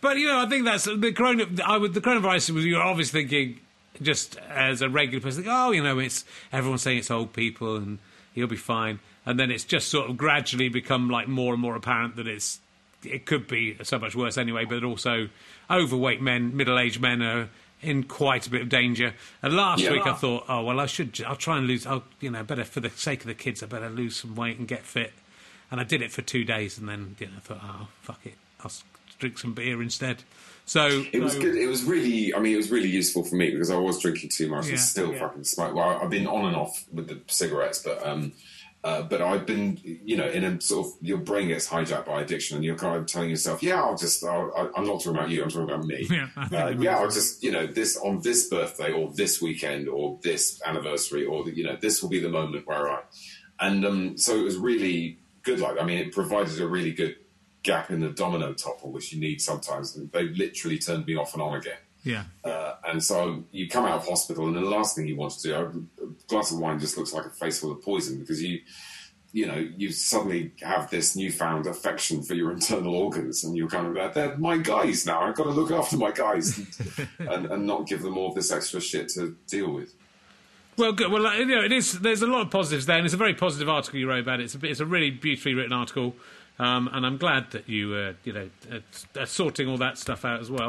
Speaker 2: But you know, I think that's the corona. I would the coronavirus was you're obviously thinking just as a regular person. Think, oh, you know, it's everyone's saying it's old people and he'll be fine, and then it's just sort of gradually become like more and more apparent that it's it could be so much worse anyway. But also, overweight men, middle aged men are in quite a bit of danger. And last
Speaker 3: Yeah.
Speaker 2: week I thought, oh well, I should. I'll try and lose. I'll you know better for the sake of the kids. I better lose some weight and get fit. And I did it for two days, and then you know I thought, oh fuck it, I'll drink some beer instead. So
Speaker 3: It was good. It was really. I mean, it was really useful for me because I was drinking too much
Speaker 2: Yeah.
Speaker 3: and still fucking smoke. Well, I've been on and off with the cigarettes, but um, uh, but I've been, you know, in a sort of your brain gets hijacked by addiction, and you're kind of telling yourself, yeah, I'll just. I'll, I- I'm not talking about you. I'm talking about me.
Speaker 2: Yeah,
Speaker 3: uh, yeah, I'll just, you know, this on this birthday or this weekend or this anniversary or you know, this will be the moment where I. And um, so it was really good. Like, I mean, it provided a really good gap in the domino topple, which you need sometimes. And they literally turned me off and on again.
Speaker 2: Yeah.
Speaker 3: Uh, and so you come out of hospital, and the last thing you want to do, a glass of wine just looks like a face full of poison because you, you know, you suddenly have this newfound affection for your internal organs, and you're kind of like, they're my guys now. I've got to look after my guys and, and, and not give them all this extra shit to deal with.
Speaker 2: Well, good. Well, you know, it is. There's a lot of positives there, and it's a very positive article you wrote about it. It's a, it's a really beautifully written article, um, and I'm glad that you, uh, you know, are sorting all that stuff out as well.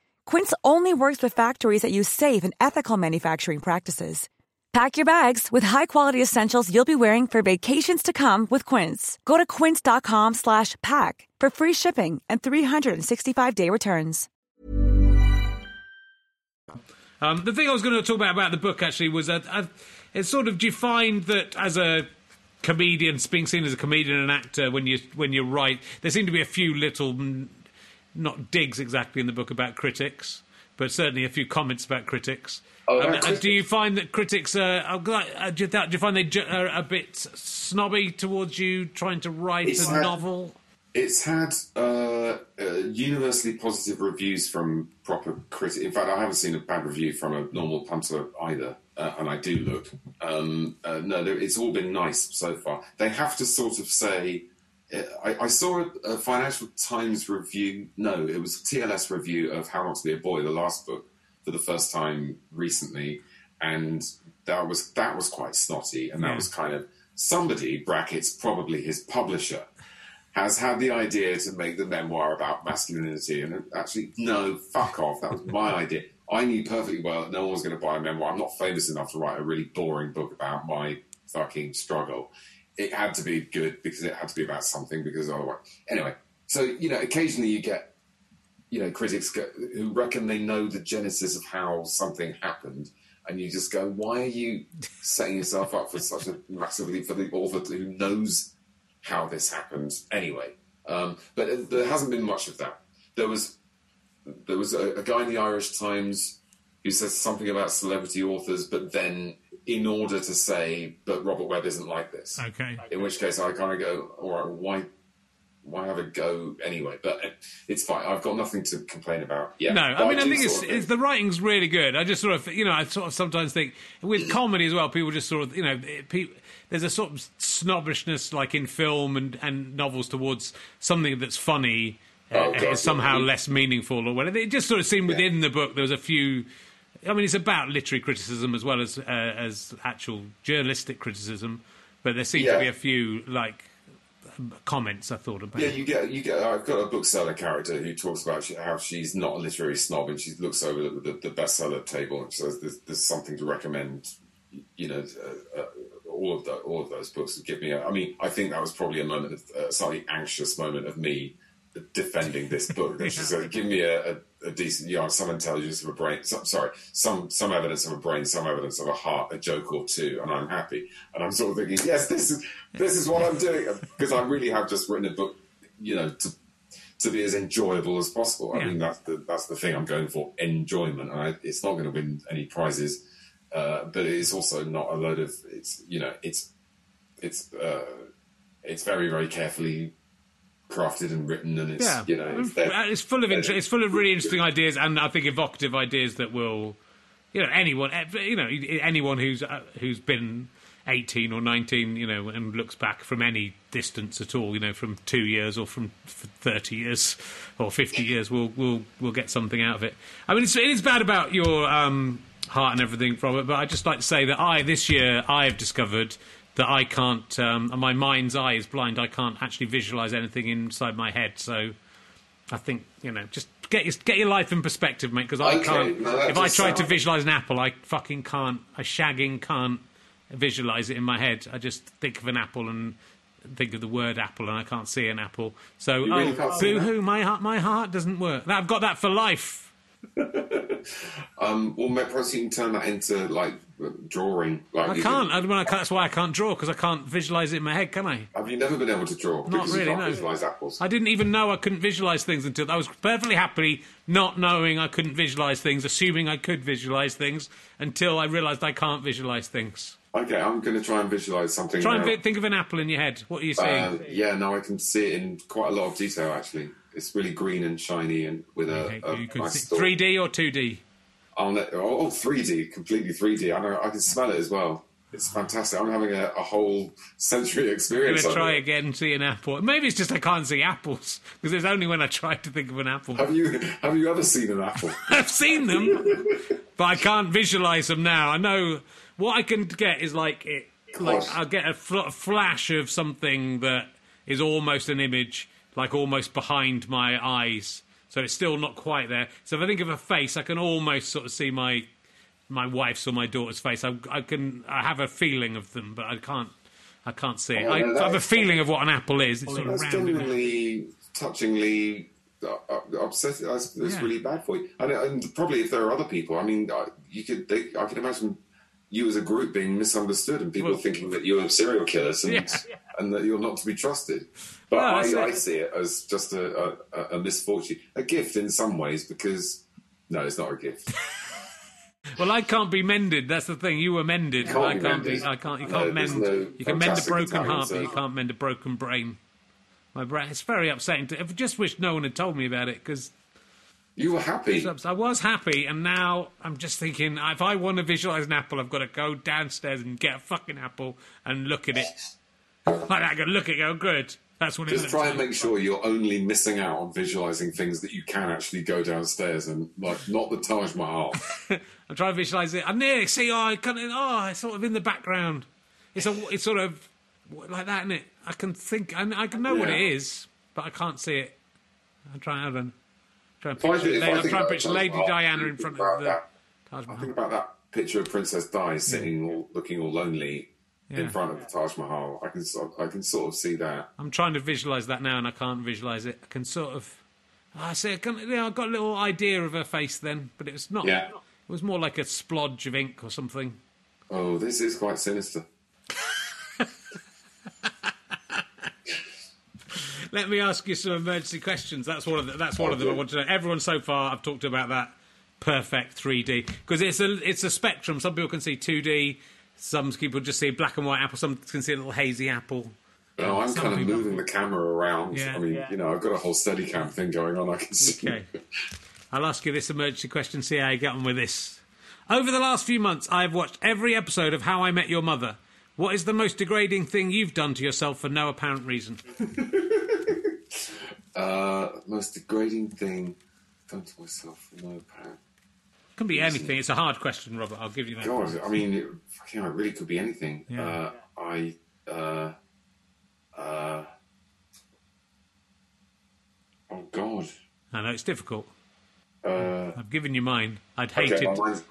Speaker 4: Quince only works with factories that use safe and ethical manufacturing practices. Pack your bags with high-quality essentials you'll be wearing for vacations to come with Quince. Go to quince.com/pack for free shipping and 365-day returns.
Speaker 2: Um, the thing I was going to talk about about the book actually was that uh, it's sort of defined that as a comedian, being seen as a comedian and actor when you when you write, there seem to be a few little mm, not digs exactly in the book about critics, but certainly a few comments about critics.
Speaker 3: Oh,
Speaker 2: Um,
Speaker 3: about
Speaker 2: uh, do you find that critics are, uh, do, you, do you find they are a bit snobby towards you trying to write
Speaker 3: It's
Speaker 2: a
Speaker 3: that-
Speaker 2: novel?
Speaker 3: It's had uh, uh, universally positive reviews from proper critics. In fact, I haven't seen a bad review from a normal punter either, uh, and I do look. Um, uh, no, it's all been nice so far. They have to sort of say. I, I saw a, a Financial Times review. No, it was a TLS review of How Not to Be a Boy, the last book, for the first time recently, and that was that was quite snotty, and that
Speaker 2: Yeah.
Speaker 3: was kind of somebody brackets probably his publisher has had the idea to make the memoir about masculinity, and actually, no, fuck off. That was my idea. I knew perfectly well that no one was going to buy a memoir. I'm not famous enough to write a really boring book about my fucking struggle. It had to be good because it had to be about something. Because otherwise, anyway. So you know, occasionally you get you know critics go, who reckon they know the genesis of how something happened, and you just go, "Why are you setting yourself up for such a massively for the author who knows how this happened anyway?" Um, but there hasn't been much of that. There was there was a, a guy in the Irish Times who says something about celebrity authors, but then in order to say, "But Robert Webb isn't like this,"
Speaker 2: Okay.
Speaker 3: in which case I kind of go, "All right, why?" Why have a go anyway? But it's fine. I've got nothing to complain about. Yeah,
Speaker 2: No, I mean, I
Speaker 3: do
Speaker 2: think it's, it's the writing's really good. I just sort of, you know, I sort of sometimes think with comedy as well, people just sort of, you know, it- pe- there's a sort of snobbishness like in film and, and novels towards something that's funny uh,
Speaker 3: Oh, God,
Speaker 2: is somehow
Speaker 3: yeah.
Speaker 2: less meaningful or whatever. It just sort of seemed within the book there was a few. I mean, it's about literary criticism as well as uh, as actual journalistic criticism, but there seemed to be a few like comments I thought about.
Speaker 3: Yeah, you get you get. I've got a bookseller character who talks about how she's not a literary snob, and she looks over the, the, the bestseller table and says there's, there's something to recommend. You know, uh, uh, all of the, all of those books would give me. A, I mean, I think that was probably a moment, of, a slightly anxious moment of me defending this book. And she said, "Give me a, a, a decent, you know, some intelligence of a brain. Some, sorry, some some evidence of a brain, some evidence of a heart, a joke or two, and I'm happy." And I'm sort of thinking, "Yes, this is this is what I'm doing," because I really have just written a book, you know, to to be as enjoyable as possible. I
Speaker 2: Yeah.
Speaker 3: mean, that's the that's the thing I'm going for, enjoyment. And I, it's not going to win any prizes, uh, but it is also not a load of. It's you know, it's it's uh, it's very very carefully crafted and written, and it's
Speaker 2: Yeah,
Speaker 3: you know, it's,
Speaker 2: Uh, it's full of inter- it's full of really interesting ideas, and I think evocative ideas that will, you know, anyone, you know, anyone who's uh, who's been eighteen or nineteen, you know, and looks back from any distance at all, you know, from two years or from thirty years or fifty years, will will will get something out of it. I mean, it's, it is bad about your um, heart and everything, from it, but I just like to say that I this year I have discovered that I can't, um, my mind's eye is blind. I can't actually visualize anything inside my head. So I think you know, just get your get your life in perspective, mate. Because I
Speaker 3: Okay,
Speaker 2: can't.
Speaker 3: no,
Speaker 2: if I try to visualize an apple, I fucking can't. I shagging can't visualize it in my head. I just think of an apple and think of the word apple, and I can't see an apple. So,
Speaker 3: You really
Speaker 2: oh, boo hoo, My heart, my heart doesn't work. I've got that for life.
Speaker 3: Um, well, perhaps you can turn that into like drawing. Like
Speaker 2: I can't.
Speaker 3: can-
Speaker 2: I, I can't. That's why I can't draw because I can't visualize it in my head, can I?
Speaker 3: have you never been able to draw?
Speaker 2: Not
Speaker 3: because
Speaker 2: really. No.
Speaker 3: visualize apples.
Speaker 2: I didn't even know I couldn't visualize things until I was perfectly happy not knowing I couldn't visualize things, assuming I could visualize things until I realized I can't visualize things.
Speaker 3: Okay, I'm going to try and visualize something.
Speaker 2: Try and
Speaker 3: now.
Speaker 2: vi- think of an apple in your head. What are you seeing?
Speaker 3: Uh, yeah, now I can see it in quite a lot of detail. Actually, it's really green and shiny, and with a,
Speaker 2: Okay,
Speaker 3: a
Speaker 2: could
Speaker 3: nice
Speaker 2: see 3D or 2D.
Speaker 3: On it, oh, 3D, completely 3D. I know, I can smell it as well. It's fantastic. I'm having a, a whole sensory
Speaker 2: I'm
Speaker 3: experience.
Speaker 2: going to try
Speaker 3: it.
Speaker 2: again and see an apple. Maybe it's just I can't see apples because it's only when I try to think of an apple.
Speaker 3: Have you have you ever seen an apple?
Speaker 2: I've seen them, but I can't visualize them now. I know what I can get is like it. Like I'll get a, fl- a flash of something that is almost an image, like almost behind my eyes. So it's still not quite there. So if I think of a face, I can almost sort of see my my wife's or my daughter's face. I, I can I have a feeling of them, but I can't I can't see it.
Speaker 3: Oh,
Speaker 2: I,
Speaker 3: no,
Speaker 2: I have a feeling of what an apple is. It's sort of
Speaker 3: genuinely, touchingly uh, uh, upsetting. That's, that's
Speaker 2: Yeah.
Speaker 3: really bad for you. And, and probably if there are other people, I mean, you could, they, I could imagine you as a group being misunderstood and people
Speaker 2: Well-
Speaker 3: thinking that you're serial killers and,
Speaker 2: Yeah.
Speaker 3: and that you're not to be trusted. But
Speaker 2: No, that's
Speaker 3: I. I see it as just a, a, a misfortune, a gift in some ways because no, it's not a gift.
Speaker 2: Well, I can't be mended. That's the thing. You were mended.
Speaker 3: can't
Speaker 2: I can't be. I can't. You can't
Speaker 3: there's
Speaker 2: mend.
Speaker 3: no
Speaker 2: you can mend a broken heart, but you can't mend a broken brain. My brain. It's very upsetting. To, I just wish no one had told me about it because
Speaker 3: You were happy.
Speaker 2: I was happy, and now I'm just thinking if I want to visualize an apple, I've got to go downstairs and get a fucking apple and look at it like that. I go look at it. Go good. That's what it
Speaker 3: Just try and make sure you're only missing out on visualizing things that you can actually go downstairs and like not the Taj Mahal.
Speaker 2: I'm trying to visualize it. I'm near. See, oh, I oh, it's sort of in the background. It's a, it's sort of like that, isn't it? I can think, I, I can know what it is, but I can't see it. I'm trying, hold on. Try and
Speaker 3: If I
Speaker 2: picture,
Speaker 3: do- if I
Speaker 2: I'm trying to picture Lady Diana in front of the
Speaker 3: that.
Speaker 2: Taj
Speaker 3: I
Speaker 2: Mahal.
Speaker 3: think about that picture of Princess Di sitting, all, looking all lonely
Speaker 2: Yeah.
Speaker 3: in front of the Taj Mahal. I can, sort- I can sort of see that.
Speaker 2: I'm trying to visualize that now, and I can't visualize it. I can sort of. I see. I can, yeah, I've got a little idea of her face then, but it was not.
Speaker 3: Yeah.
Speaker 2: It was more like a splodge of ink or something.
Speaker 3: Oh, this is quite sinister.
Speaker 2: Let me ask you some emergency questions. That's one of the, that's one of them I want to know. Everyone so far, I've talked about that perfect 3D because it's a it's a spectrum. Some people can see 2D. Some people just see a black and white apple. Some can see a little hazy apple.
Speaker 3: Oh, I'm
Speaker 2: Some
Speaker 3: kind of
Speaker 2: people-
Speaker 3: moving the camera around.
Speaker 2: Yeah.
Speaker 3: I mean, you know, I've got a whole Steadicam thing going on. I can see.
Speaker 2: Okay. I'll ask you this emergency question. See how you get on with this. Over the last few months, I have watched every episode of How I Met Your Mother. What is the most degrading thing you've done to yourself for no apparent reason?
Speaker 3: Uh, most degrading thing done to myself. No apparent.
Speaker 2: Can be anything. It's a hard question, Robert. I'll give you that.
Speaker 3: God, I mean, it, fucking it really could be anything.
Speaker 2: Yeah.
Speaker 3: Uh, I, uh, uh, oh God.
Speaker 2: I know it's difficult.
Speaker 3: Uh,
Speaker 2: I've given you mine. I'd hate
Speaker 3: okay, my
Speaker 2: it.
Speaker 3: mind's,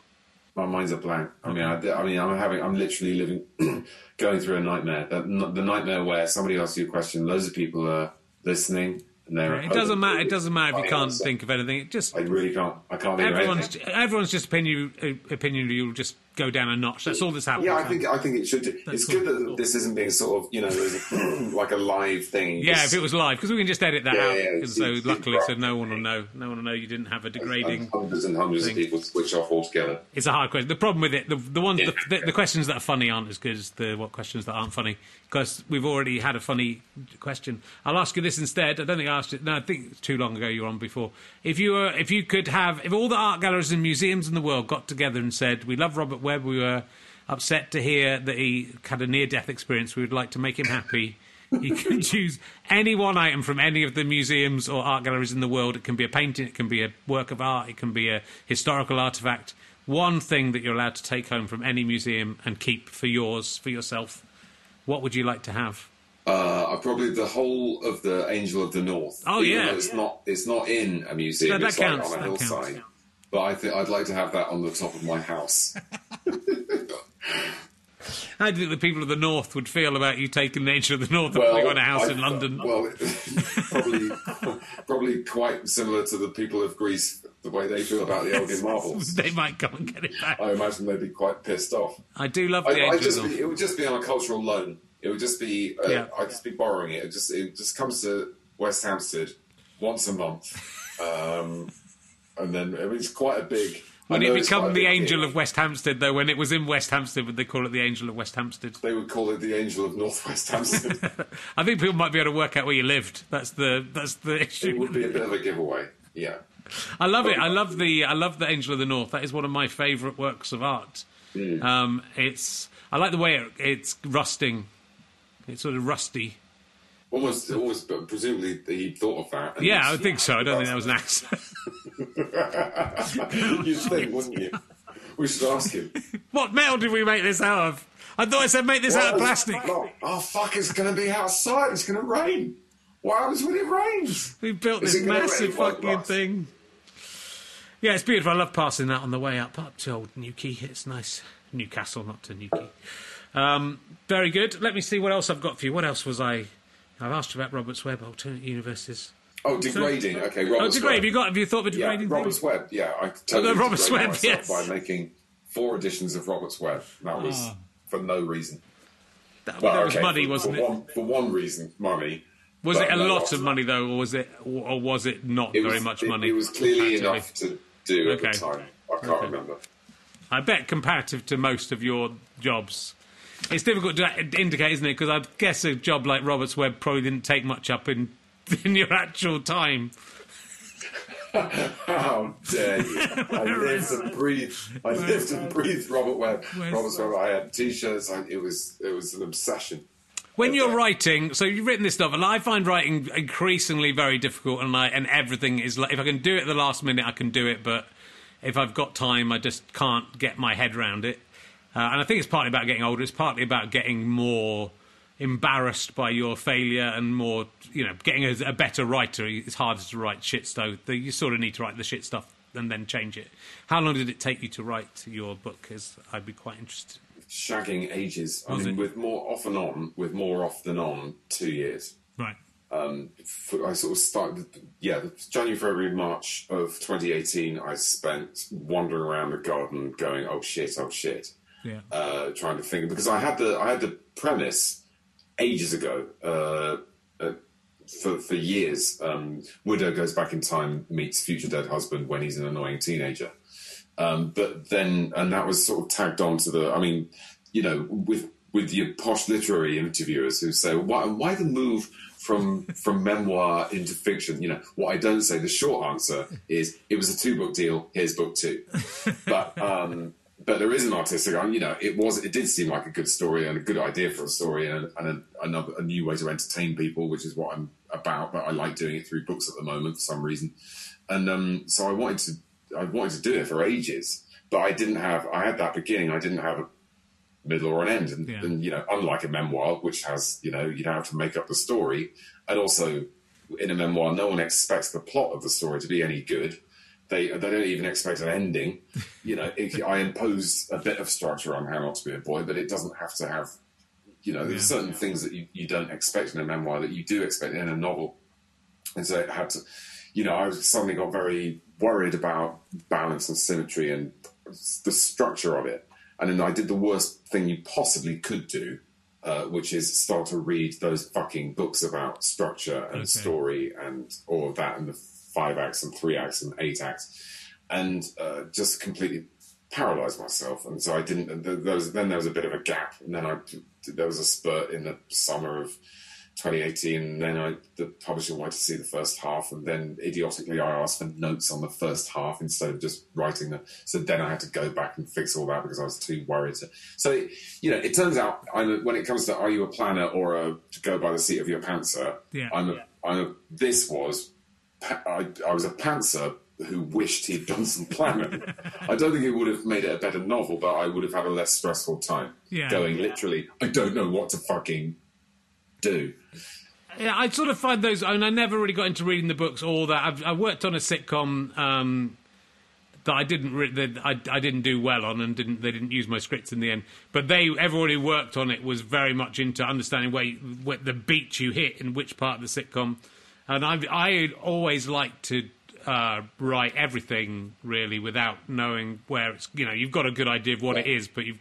Speaker 3: my mind's a blank. I mean, I, I mean, I'm having, I'm literally living, going through a nightmare. The, the nightmare where somebody asks you a question, loads of people are listening,
Speaker 2: It doesn't matter. It doesn't matter if you can't
Speaker 3: answer.
Speaker 2: think of anything. It just
Speaker 3: I really can't. I can't
Speaker 2: everyone's
Speaker 3: anything.
Speaker 2: everyone's just opinion uh, opinion. You'll just go down a notch. That's all that's happening.
Speaker 3: Yeah, I think I think it should. It's
Speaker 2: cool.
Speaker 3: good that this isn't being sort of you know like a live thing.
Speaker 2: Yeah, if it was live, because we can just edit that
Speaker 3: Yeah,
Speaker 2: out.
Speaker 3: yeah, it's-
Speaker 2: so
Speaker 3: it's-
Speaker 2: luckily,
Speaker 3: it's
Speaker 2: so no one will know. No one will know you didn't have a
Speaker 3: and
Speaker 2: degrading.
Speaker 3: hundreds and hundreds
Speaker 2: thing.
Speaker 3: of people switch off altogether.
Speaker 2: It's a hard question. The problem with it, the, the ones,
Speaker 3: Yeah.
Speaker 2: the, the, the questions that are funny aren't as good as the what questions that aren't funny. Because we've already had a funny question. I'll ask you this instead. I don't think I asked it. No, I think it's too long ago. You were on before. If you were, if you could have, if all the art galleries and museums in the world got together and said, "We love Robert Webb. We were upset to hear that he had a near-death experience. We would like to make him happy." You can choose any one item from any of the museums or art galleries in the world. It can be a painting, it can be a work of art, it can be a historical artifact. One thing that you're allowed to take home from any museum and keep for yours, for yourself. What would you like to have?
Speaker 3: Uh, probably the whole of the Angel of the North.
Speaker 2: Oh, yeah.
Speaker 3: it's not. It's not in a museum.
Speaker 2: No, that
Speaker 3: it's
Speaker 2: counts,
Speaker 3: like on a hillside.
Speaker 2: counts.
Speaker 3: But I think I'd like to have that on the top of my house.
Speaker 2: How do you think the people of the North would feel about you taking Nature of the North and putting on a house
Speaker 3: I-
Speaker 2: in London?
Speaker 3: Well, probably, probably quite similar to the people of Greece, the way they feel about the Elgin marbles.
Speaker 2: they might come and get it back.
Speaker 3: I imagine they'd be quite pissed off.
Speaker 2: I do love
Speaker 3: I,
Speaker 2: the
Speaker 3: I just be, it would just be on a cultural loan. It would just be. Uh,
Speaker 2: Yeah.
Speaker 3: I'd just be borrowing it. It just it just comes to West Hampstead once a month, um, and then I mean, it's quite a big. I
Speaker 2: it become the Angel of West Hampstead, though? When it was in West Hampstead, would they call it the Angel of West Hampstead?
Speaker 3: They would call it the Angel of Northwest Hampstead.
Speaker 2: I think people might be able to work out where you lived. That's the that's the issue.
Speaker 3: it would be a bit of a giveaway. Yeah.
Speaker 2: I love it. I love the I love the Angel of the North. That is one of my favourite works of art.
Speaker 3: Hmm.
Speaker 2: Um, it's I like the way it, it's rusting. It's sort of rusty.
Speaker 3: Almost, almost, but presumably he thought of that.
Speaker 2: Yeah, I think so. I don't think that was an accident.
Speaker 3: You'd think, wouldn't you? We should ask him.
Speaker 2: what metal did we make this out of? I thought I said make this out of plastic.
Speaker 3: Oh, oh, fuck, it's going to be outside. It's going to rain. What happens when it rains?
Speaker 2: We built
Speaker 3: Is
Speaker 2: this massive fucking thing. Yeah, it's beautiful. I love passing that on the way up up to old Newquay. It's nice. Newcastle, not to Newquay. Um, very good. Let me see what else I've got for you. What else was I? I've asked you about Robert's Web, alternate universes.
Speaker 3: Oh, degrading. Okay, Robert's
Speaker 2: oh, degrade. Have you got? Have you thought of a
Speaker 3: Yeah,
Speaker 2: degrading
Speaker 3: Robert's? Web. Yeah, I totally
Speaker 2: Oh, Robert's Web, yes.
Speaker 3: by making four editions of Robert's Web. That was
Speaker 2: Ah.
Speaker 3: for no reason.
Speaker 2: That,
Speaker 3: Well,
Speaker 2: that was
Speaker 3: okay,
Speaker 2: money,
Speaker 3: for,
Speaker 2: wasn't
Speaker 3: for
Speaker 2: it?
Speaker 3: One, for one reason, money.
Speaker 2: Was it a
Speaker 3: no
Speaker 2: lot of money though, or was it, or was it not
Speaker 3: It
Speaker 2: very
Speaker 3: was-
Speaker 2: much
Speaker 3: it-
Speaker 2: money?
Speaker 3: It was clearly enough to do at
Speaker 2: Okay.
Speaker 3: the time. I can't
Speaker 2: Okay.
Speaker 3: remember.
Speaker 2: I bet comparative to most of your jobs. It's difficult to indicate, isn't it? Because I guess a job like Robert's Web probably didn't take much up in in your actual time.
Speaker 3: How dare you? I lived and breathed. I lived and breathed Robert Webb. Robert's Webb. I had T-shirts. I, it was it was an obsession.
Speaker 2: When you're writing, so you've written this novel. I find writing increasingly very difficult, and I, and everything is like if I can do it at the last minute, I can do it. But if I've got time, I just can't get my head around it. Uh, and I think it's partly about getting older. It's partly about getting more embarrassed by your failure and more, you know, getting a, a better writer. It's harder to write shit stuff. You sort of need to write the shit stuff and then change it. How long did it take you to write your book? Because I'd be quite interested.
Speaker 3: Shagging ages. I mean,
Speaker 2: it?
Speaker 3: with more off and on, with more off than on, two years.
Speaker 2: Right.
Speaker 3: F- I sort of started, yeah, January, February, March of 2018. I spent wandering around the garden, going, "Oh shit, oh shit,"
Speaker 2: Yeah.
Speaker 3: uh, trying to think because I had the I had the premise ages ago. Uh, uh, for for years, um, widow goes back in time, meets future dead husband when he's an annoying teenager. Um, but then, and that was sort of tagged on to the. I mean, you know, with with your posh literary interviewers who say, "Why why the move?" From from memoir into fiction, you know what I don't say. The short answer is it was a two book deal. Here's book two, but um, but there is an artistic. You know, it was it did seem like a good story and a good idea for a story and, and a, another a new way to entertain people, which is what I'm about. But I like doing it through books at the moment for some reason, and um, so I wanted to I wanted to do it for ages, but I didn't have I had that beginning. I didn't have a middle or an end, and,
Speaker 2: Yeah.
Speaker 3: and you know, unlike a memoir, which has you know you don't have to make up the story, and also in a memoir, no one expects the plot of the story to be any good they they don't even expect an ending. You know, it, I impose a bit of structure on How Not to Be a Boy, but it doesn't have to have. You know, there's certain things that you, you don't expect in a memoir that you do expect in a novel, and so it had to. You know, I suddenly got very worried about balance and symmetry and the structure of it, and then I did the worst thing you possibly could do. Uh, which is start to read those fucking books about structure and
Speaker 2: Okay.
Speaker 3: story and all of that and the five acts and three acts and eight acts, and uh, just completely paralyzed myself. And so I didn't. There was, then there was a bit of a gap, and then I there was a spurt in the summer of 2018. And then I the publisher wanted to see the first half, and then idiotically I asked for notes on the first half instead of just writing them. So then I had to go back and fix all that because I was too worried. To, so you know, it turns out I'm a, when it comes to are you a planner or a to go by the seat of your pantser,
Speaker 2: Yeah.
Speaker 3: I'm a, I'm a. This was I, I was a pantser who wished he'd done some planning. I don't think it would have made it a better novel, but I would have had a less stressful time.
Speaker 2: Yeah.
Speaker 3: Going literally, I don't know what to fucking do.
Speaker 2: Yeah, I sort of find those. I mean, I never really got into reading the books. All that I've, I worked on a sitcom um, that I didn't re- that I, I didn't do well on, and didn't they didn't use my scripts in the end. But they everybody who worked on it was very much into understanding where, you, where the beat you hit in which part of the sitcom. And I I always like to uh, write everything really without knowing where it's. You know, you've got a good idea of what it is, but you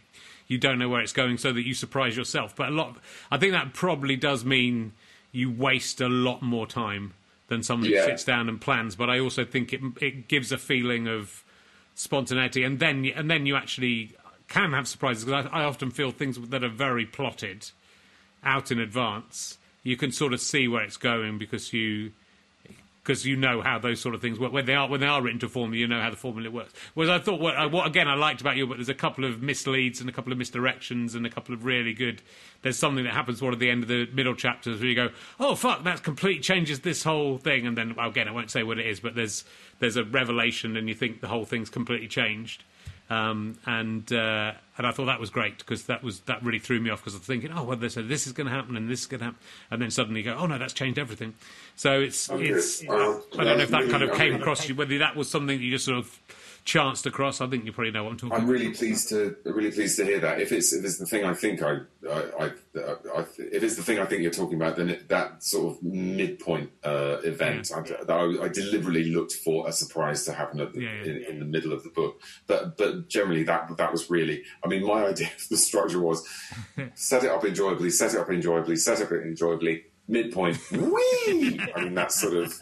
Speaker 2: you don't know where it's going, so that you surprise yourself. But a lot, I think that probably does mean you waste a lot more time than somebody
Speaker 3: Yeah.
Speaker 2: who sits down and plans. But I also think it it gives a feeling of spontaneity, and then and then you actually can have surprises. Because I, I often feel things that are very plotted out in advance. You can sort of see where it's going because you because you know how those sort of things work when they are when they are written to formula. You know how the formula works. Whereas I thought what, uh, what again I liked about you, but there's a couple of misleads and a couple of misdirections and a couple of really good. There's something that happens one toward the end of the middle chapters where you go, oh fuck, that completely changes this whole thing, and then well, again I won't say what it is, but there's there's a revelation and you think the whole thing's completely changed. Um, and uh, and I thought that was great because that was that really threw me off because I was thinking, oh well, they said this is going to happen and this is going to happen, and then suddenly you go, oh no, that's changed everything. So it's
Speaker 3: Okay.
Speaker 2: it's
Speaker 3: Uh,
Speaker 2: I don't know if that kind of came across you, whether that was something that you just sort of chanced across. I think you probably know what I'm talking. About.
Speaker 3: I'm
Speaker 2: about.
Speaker 3: really pleased to really pleased to hear that. If it's if it's the thing I think I, I, I, I if it's the thing I think you're talking about, then it, that sort of midpoint uh, event, I, I, I deliberately looked for a surprise to happen at the,
Speaker 2: Yeah, yeah.
Speaker 3: in, in the middle of the book. But but generally that that was really. I mean, my idea of the structure was set it up enjoyably, set it up enjoyably, set it up enjoyably. Midpoint, whee! I mean, that's sort of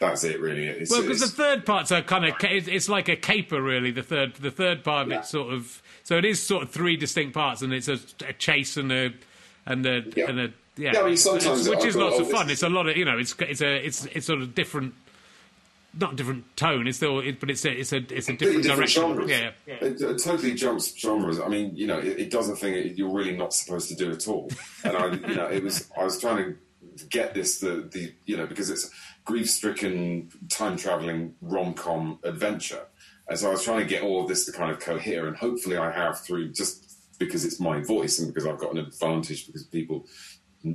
Speaker 3: that's it, really. It's,
Speaker 2: Well, because the third part's a kind of it's it's like a caper, really. The third the third part of
Speaker 3: Yeah.
Speaker 2: it sort of so it is sort of three distinct parts, and it's a, a chase and a and a
Speaker 3: Yeah.
Speaker 2: and a yeah,
Speaker 3: Yeah, I mean, sometimes
Speaker 2: which is lots of fun. It's a lot of you know, it's it's a it's it's sort of different, not different tone. It's still, it, but it's a it's a it's a different,
Speaker 3: completely different
Speaker 2: direction.
Speaker 3: genres.
Speaker 2: Yeah, yeah.
Speaker 3: It, it totally jumps genres. I mean, you know, it, it does a thing that you're really not supposed to do at all. And I, you know, it was I was trying to get this the the you know because it's grief-stricken time traveling rom-com adventure, and so I was trying to get all of this to kind of cohere, and hopefully I have through just because it's my voice and because I've got an advantage because people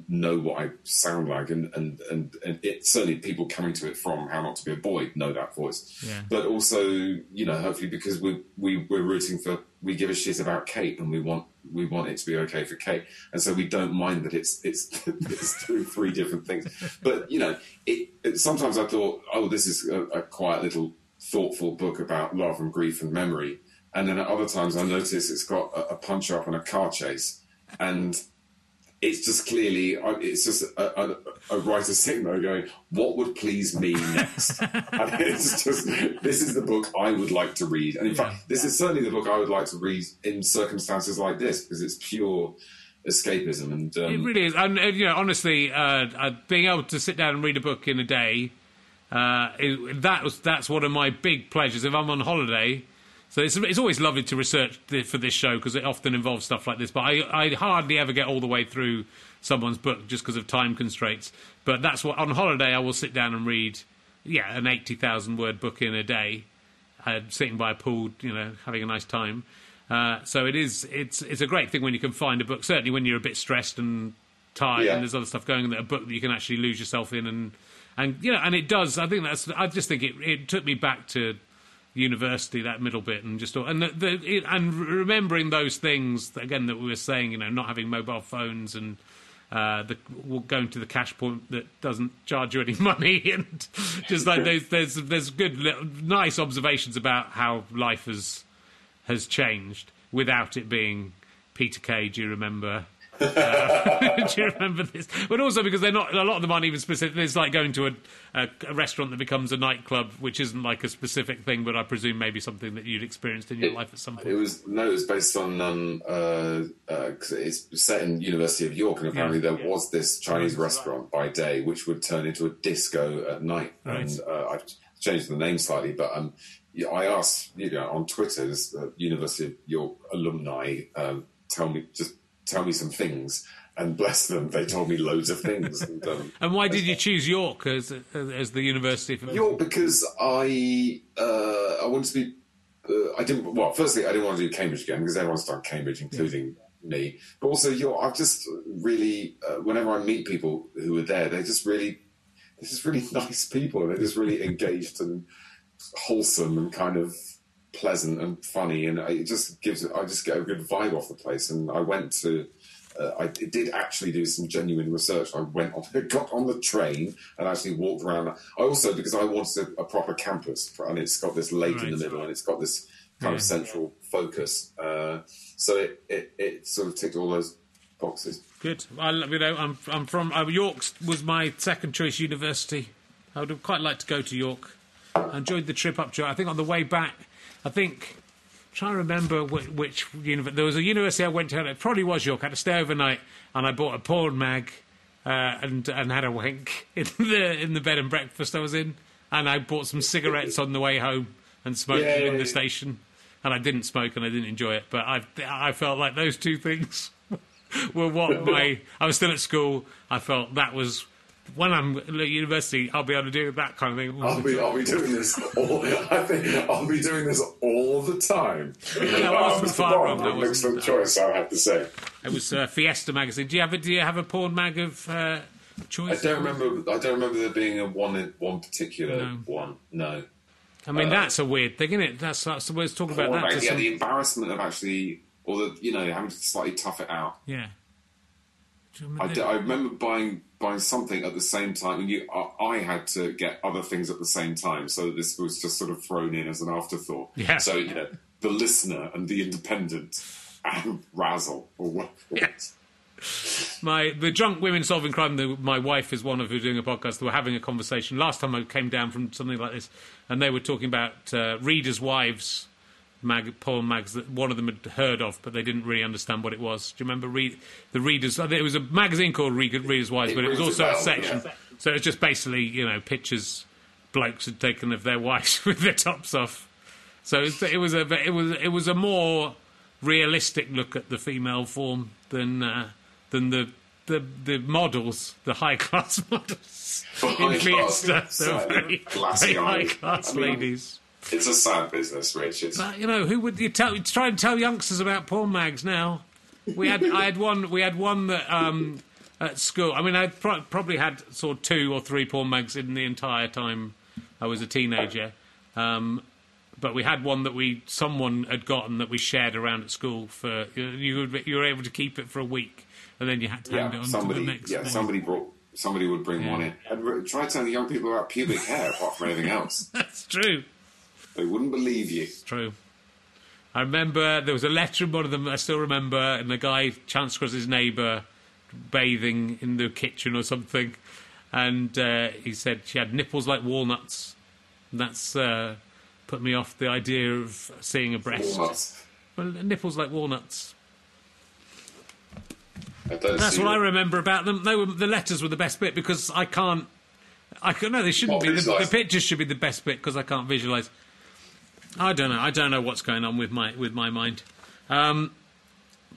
Speaker 3: know what I sound like, and and and, and it certainly people coming to it from How Not to Be a Boy know that voice.
Speaker 2: Yeah.
Speaker 3: But also, you know, hopefully because we we we're rooting for we give a shit about Kate and we want we want it to be okay for Kate, and so we don't mind that it's it's it's doing three different things. But you know, it, it sometimes I thought, oh, this is a, a quiet little thoughtful book about love and grief and memory. And then at other times, I notice it's got a, a punch up and a car chase, and it's just clearly it's just a, a, a writer there going, "What would please me next?" and it's just this is the book I would like to read, and in fact, this is certainly the book I would like to read in circumstances like this because it's pure escapism and um,
Speaker 2: It really is, and you know, honestly, uh, uh, being able to sit down and read a book in a day, uh, it, that was that's one of my big pleasures. If I'm on holiday, so it's it's always lovely to research th- for this show because it often involves stuff like this. But I I hardly ever get all the way through someone's book just because of time constraints. But that's what on holiday I will sit down and read, yeah, an eighty thousand word book in a day, uh, sitting by a pool, you know, having a nice time. Uh, so it is. It's it's a great thing when you can find a book. Certainly when you're a bit stressed and tired
Speaker 3: Yeah.
Speaker 2: and there's other stuff going on. That a book that you can actually lose yourself in and and you know and it does. I think that's. I just think it it took me back to university that middle bit and just all, and the, the and remembering those things again that we were saying. You know, not having mobile phones and. Uh, the going to the cash point that doesn't charge you any money, and just like there's there's there's good, little, nice observations about how life has has changed without it being Peter Kay. Do you remember? Uh, do you remember this? But also because they're not a lot of them aren't even specific. It's like going to a, a, a restaurant that becomes a nightclub, which isn't like a specific thing, but I presume maybe something that you'd experienced in your life at some point.
Speaker 3: It was no, it was based on um, uh, uh 'cause it's set in University of York, and apparently there was this Chinese restaurant by day which would turn into a disco at night.
Speaker 2: Right.
Speaker 3: And uh, I've changed the name slightly, but um, I asked you know on Twitter, this uh, University of York alumni, um, tell me just tell me some things, and bless them, they told me loads of things. And, um,
Speaker 2: And why did you choose York as as the university? For,
Speaker 3: York because I uh, I wanted to be. Uh, I didn't. Well, firstly, I didn't want to do Cambridge again because everyone's done Cambridge, including me. But also, you're, I've just really, uh, whenever I meet people who are there, they're just really, they're just really nice people. And they're just really engaged and wholesome and kind of pleasant and funny. And it just gives, I just get a good vibe off the place. And I went to, uh, I did actually do some genuine research. I went on, got on the train and actually walked around. I also, because I wanted a, a proper campus, and it's got this lake right. in the middle, and it's got this kind yeah. of central focus. Uh, so it, it, it sort of ticked all those boxes.
Speaker 2: Good. I you know I'm I'm from uh, York was my second choice university. I would have quite liked to go to York. I enjoyed the trip up to. I think on the way back, I think trying to remember which, which university. There was a university I went to. It probably was York. I had to stay overnight, and I bought a porn mag, uh, and and had a wank in the in the bed and breakfast I was in, and I bought some cigarettes on the way home and smoked yeah, them in the station. And I didn't smoke and I didn't enjoy it, but I I felt like those two things were what my. I was still at school. I felt that was when I'm at university, I'll be able to do that kind of thing.
Speaker 3: I'll be, I'll be doing this all. I think I'll be doing this all the time.
Speaker 2: Yeah, that wasn't far wrong. That
Speaker 3: was excellent choice, I have to say.
Speaker 2: It was uh, Fiesta magazine. Do you have a Do you have a porn mag of uh, choice?
Speaker 3: I don't remember. I don't remember there being a one one particular no. one. No.
Speaker 2: I mean, uh, that's a weird thing, isn't it? That's, that's the way to talk about that.
Speaker 3: Mag, yeah, some... the embarrassment of actually, or the you know having to slightly tough it out.
Speaker 2: Yeah.
Speaker 3: I, do, I, remember buying something at the same time, and you, I, I, had to get other things at the same time, so this was just sort of thrown in as an afterthought.
Speaker 2: Yeah.
Speaker 3: So you know, the listener and the independent and Razzle or what?
Speaker 2: Yes. My the drunk women solving crime. The, my wife is one of who doing a podcast. They were having a conversation last time I came down from something like this, and they were talking about uh, readers' wives mag, porn mags that one of them had heard of, but they didn't really understand what it was. Do you remember read, the Readers? It was a magazine called Readers' Wives, but it was also a section. So it was just basically, you know, pictures blokes had taken of their wives with their tops off. So it was, it was a it was it was a more realistic look at the female form than uh, than the the the models, the high class models in Fiesta. Very, very high class ladies.
Speaker 3: It's a sad business, Rich.
Speaker 2: It's... But, you know, who would you tell? Try and tell youngsters about porn mags now. We had, I had one. We had one that um, at school. I mean, I pro- probably had sort of two or three porn mags in the entire time I was a teenager. Um, but we had one that we someone had gotten that we shared around at school for you. Would, you were able to keep it for a week, and then you had to hand
Speaker 3: yeah,
Speaker 2: it on
Speaker 3: somebody,
Speaker 2: to the next.
Speaker 3: Yeah, somebody brought. Somebody would bring yeah. one in. I'd try telling young people about pubic hair apart from anything else.
Speaker 2: That's true.
Speaker 3: They wouldn't believe you.
Speaker 2: True. I remember there was a letter in one of them. I still remember, and the guy Chance across his neighbour bathing in the kitchen or something, and uh, he said she had nipples like walnuts. And that's uh, put me off the idea of seeing a breast.
Speaker 3: Walnuts.
Speaker 2: Well, nipples like walnuts. That's what I remember about them. They were, the letters were the best bit because I can't. I can, no, they shouldn't be. The, the, pictures should be the best bit because I can't visualise. I don't know. I don't know what's going on with my with my mind. Um,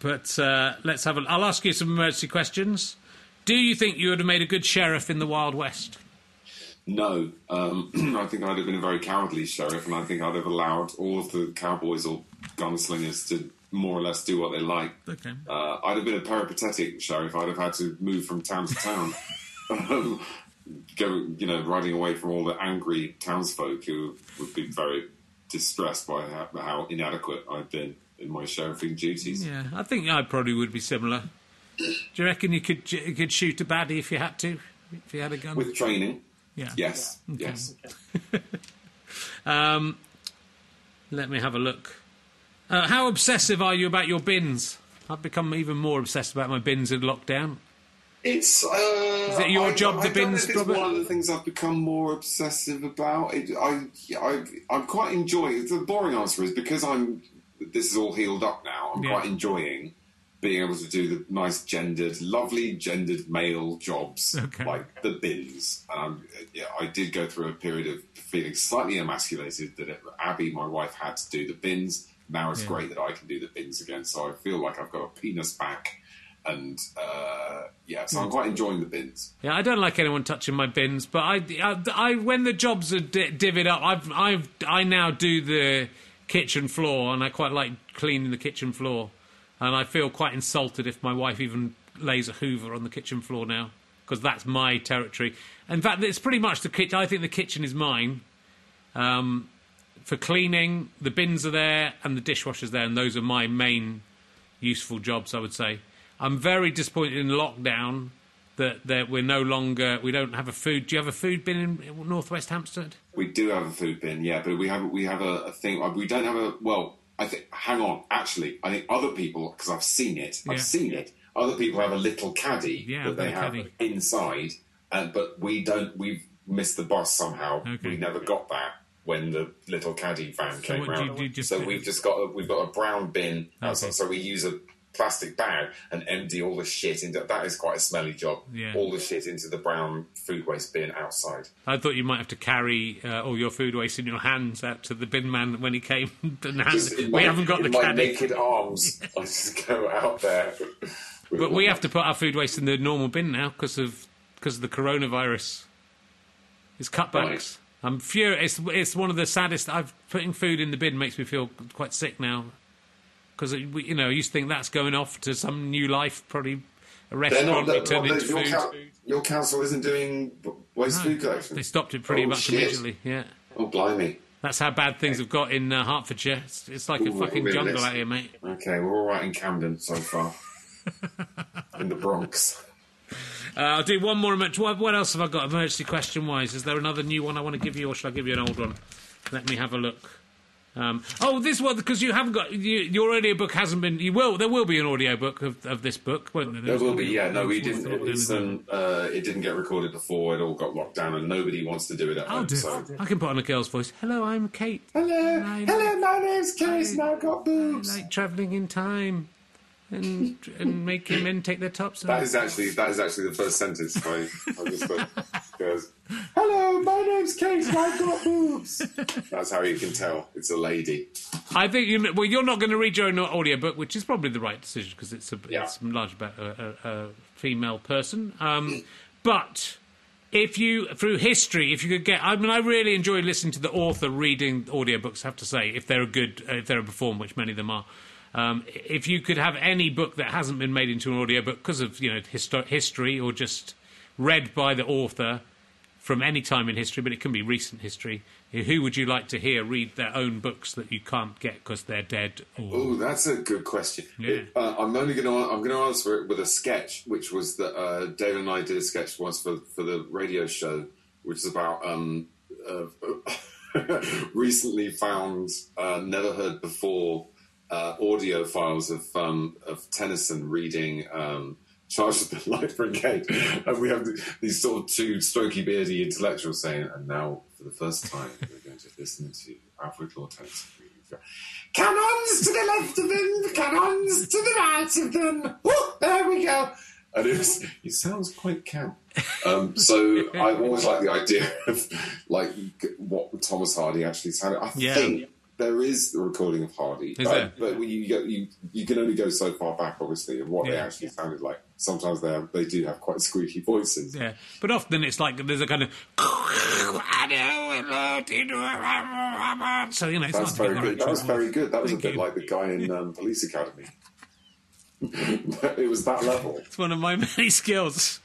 Speaker 2: but uh, let's have a. I'll ask you some emergency questions. Do you think you would have made a good sheriff in the Wild West?
Speaker 3: No, um, I think I'd have been a very cowardly sheriff, and I think I'd have allowed all of the cowboys or gunslingers to more or less do what they like.
Speaker 2: Okay.
Speaker 3: Uh, I'd have been a peripatetic sheriff. I'd have had to move from town to town, go, you know, riding away from all the angry townsfolk who would be very distressed by how, how inadequate I've been in my sheriffing duties.
Speaker 2: Yeah, I think I probably would be similar. Do you reckon you could you could shoot a baddie if you had to, if you had a gun
Speaker 3: with training?
Speaker 2: Yeah.
Speaker 3: Yes. Okay. Yes.
Speaker 2: um, let me have a look. Uh, how obsessive are you about your bins? I've become even more obsessed about my bins in lockdown.
Speaker 3: It's. Uh,
Speaker 2: Is it your
Speaker 3: I,
Speaker 2: job,
Speaker 3: the
Speaker 2: I bins,
Speaker 3: it's Robert? one of the things I've become more obsessive about. It, I, I, I'm quite enjoying. The boring answer is because I'm. This is all healed up now. I'm yeah. quite enjoying being able to do the nice gendered, lovely gendered male jobs okay. like the bins. Um, yeah, I did go through a period of feeling slightly emasculated that it, Abby, my wife, had to do the bins. Now it's yeah. great that I can do the bins again. So I feel like I've got a penis back and uh, yeah, so I'm quite enjoying the bins.
Speaker 2: Yeah, I don't like anyone touching my bins, but I, I, I when the jobs are di- divvied up, I've, I've, I now do the kitchen floor, and I quite like cleaning the kitchen floor. and I feel quite insulted if my wife even lays a Hoover on the kitchen floor now because that's my territory. In fact, it's pretty much the kitchen. I think the kitchen is mine. Um, for cleaning, the bins are there and the dishwasher's there, and those are my main useful jobs. I would say. I'm very disappointed in lockdown that that we're no longer we don't have a food. Do you have a food bin in Northwest Hampstead?
Speaker 3: We do have a food bin, yeah, but we have we have a, a thing. Uh, we don't have a well. I think. Hang on. Actually, I think other people because I've seen it. I've
Speaker 2: Yeah.
Speaker 3: seen it. Other people have a little caddy
Speaker 2: Yeah,
Speaker 3: that they have
Speaker 2: caddy.
Speaker 3: inside, and but we don't. We've missed the bus somehow.
Speaker 2: Okay.
Speaker 3: We never got that when the little caddy van came
Speaker 2: what do you
Speaker 3: round.
Speaker 2: do? You just-
Speaker 3: so we've just got a, we've got a brown bin.
Speaker 2: Okay.
Speaker 3: So we use a plastic bag and empty all the shit into. That is quite a smelly job.
Speaker 2: Yeah.
Speaker 3: All the shit into the brown food waste bin outside.
Speaker 2: I thought you might have to carry uh, all your food waste in your hands out to the bin man when he came. and we
Speaker 3: my-
Speaker 2: haven't got the
Speaker 3: my
Speaker 2: caddy.
Speaker 3: naked arms. I just go out there.
Speaker 2: But we have to put our food waste in the normal bin now because of because of the coronavirus. It's cutbacks.
Speaker 3: Right.
Speaker 2: I'm furious. It's, it's one of the saddest. I've putting food in the bin makes me feel quite sick now because you know I used to think that's going off to some new life, probably a restaurant
Speaker 3: not,
Speaker 2: turned into
Speaker 3: your,
Speaker 2: food.
Speaker 3: your council isn't doing waste food collection.
Speaker 2: They stopped it pretty
Speaker 3: Oh,
Speaker 2: much
Speaker 3: shit.
Speaker 2: immediately. Yeah.
Speaker 3: Oh, blimey.
Speaker 2: That's how bad things have got in uh, Hertfordshire. It's, it's like a fucking jungle out here, mate.
Speaker 3: Okay, we're all right in Camden so far. in the Bronx.
Speaker 2: Uh, I'll do one more emergency. What, what else have I got emergency question wise? Is there another new one I want to give you, or should I give you an old one? Let me have a look. Um, oh, this one because you haven't got you, your audiobook hasn't been. You will. There will be an audiobook of, of this book, won't there?
Speaker 3: There will be, yeah. No, we didn't. It's, um, uh, it didn't get recorded before. It all got locked down, and nobody wants to do it at
Speaker 2: I'll
Speaker 3: home.
Speaker 2: do.
Speaker 3: So.
Speaker 2: I can put on a girl's voice. Hello, I'm Kate.
Speaker 3: Hello,
Speaker 2: I
Speaker 3: hello. My name's Case, and I've got
Speaker 2: I like travelling in time and and making men take their tops off.
Speaker 3: That is actually that is actually the first sentence. I, I just thought, goes, "Hello, my name's Kate. and I've got boobs." That's how you can tell it's a lady.
Speaker 2: I think you. Well, you're not going to read your own audiobook, which is probably the right decision because it's a
Speaker 3: Yeah.
Speaker 2: it's large about a, a, a female person. Um, but if you through history, if you could get, I mean, I really enjoy listening to the author reading audiobooks. I have to say, if they're a good, uh, if they're a perform, which many of them are. Um, if you could have any book that hasn't been made into an audiobook because of you know histo- history or just read by the author from any time in history, but it can be recent history. Who would you like to hear read their own books that you can't get because they're dead? Or...
Speaker 3: Oh, that's a good question.
Speaker 2: Yeah.
Speaker 3: It- uh, I'm only going to I'm going to answer it with a sketch, which was that uh, Dave and I did a sketch once for for the radio show, which is about um, uh, recently found, uh, never heard before, uh, audio files of um, of Tennyson reading. Um, Charge with the Light Brigade, and we have these sort of two strokey, beardy intellectuals saying, "And now, for the first time, we're going to listen to Alfred reading." Cannons to the left of them, cannons to the right of them. Woo, there we go. And it, was, it sounds quite camp. Um, so I always like the idea of like what Thomas Hardy actually sounded. I
Speaker 2: Yeah.
Speaker 3: think there is a recording of Hardy,
Speaker 2: Is
Speaker 3: but, you, go, you you can only go so far back, obviously, of what they actually sounded like. Sometimes they they do have quite squeaky voices.
Speaker 2: Yeah, but often it's like there's a kind of. So you know, it's
Speaker 3: That's
Speaker 2: not
Speaker 3: very good. That was very good. That was a bit
Speaker 2: you.
Speaker 3: like the guy in um, Police Academy. it was that level.
Speaker 2: It's one of my many skills.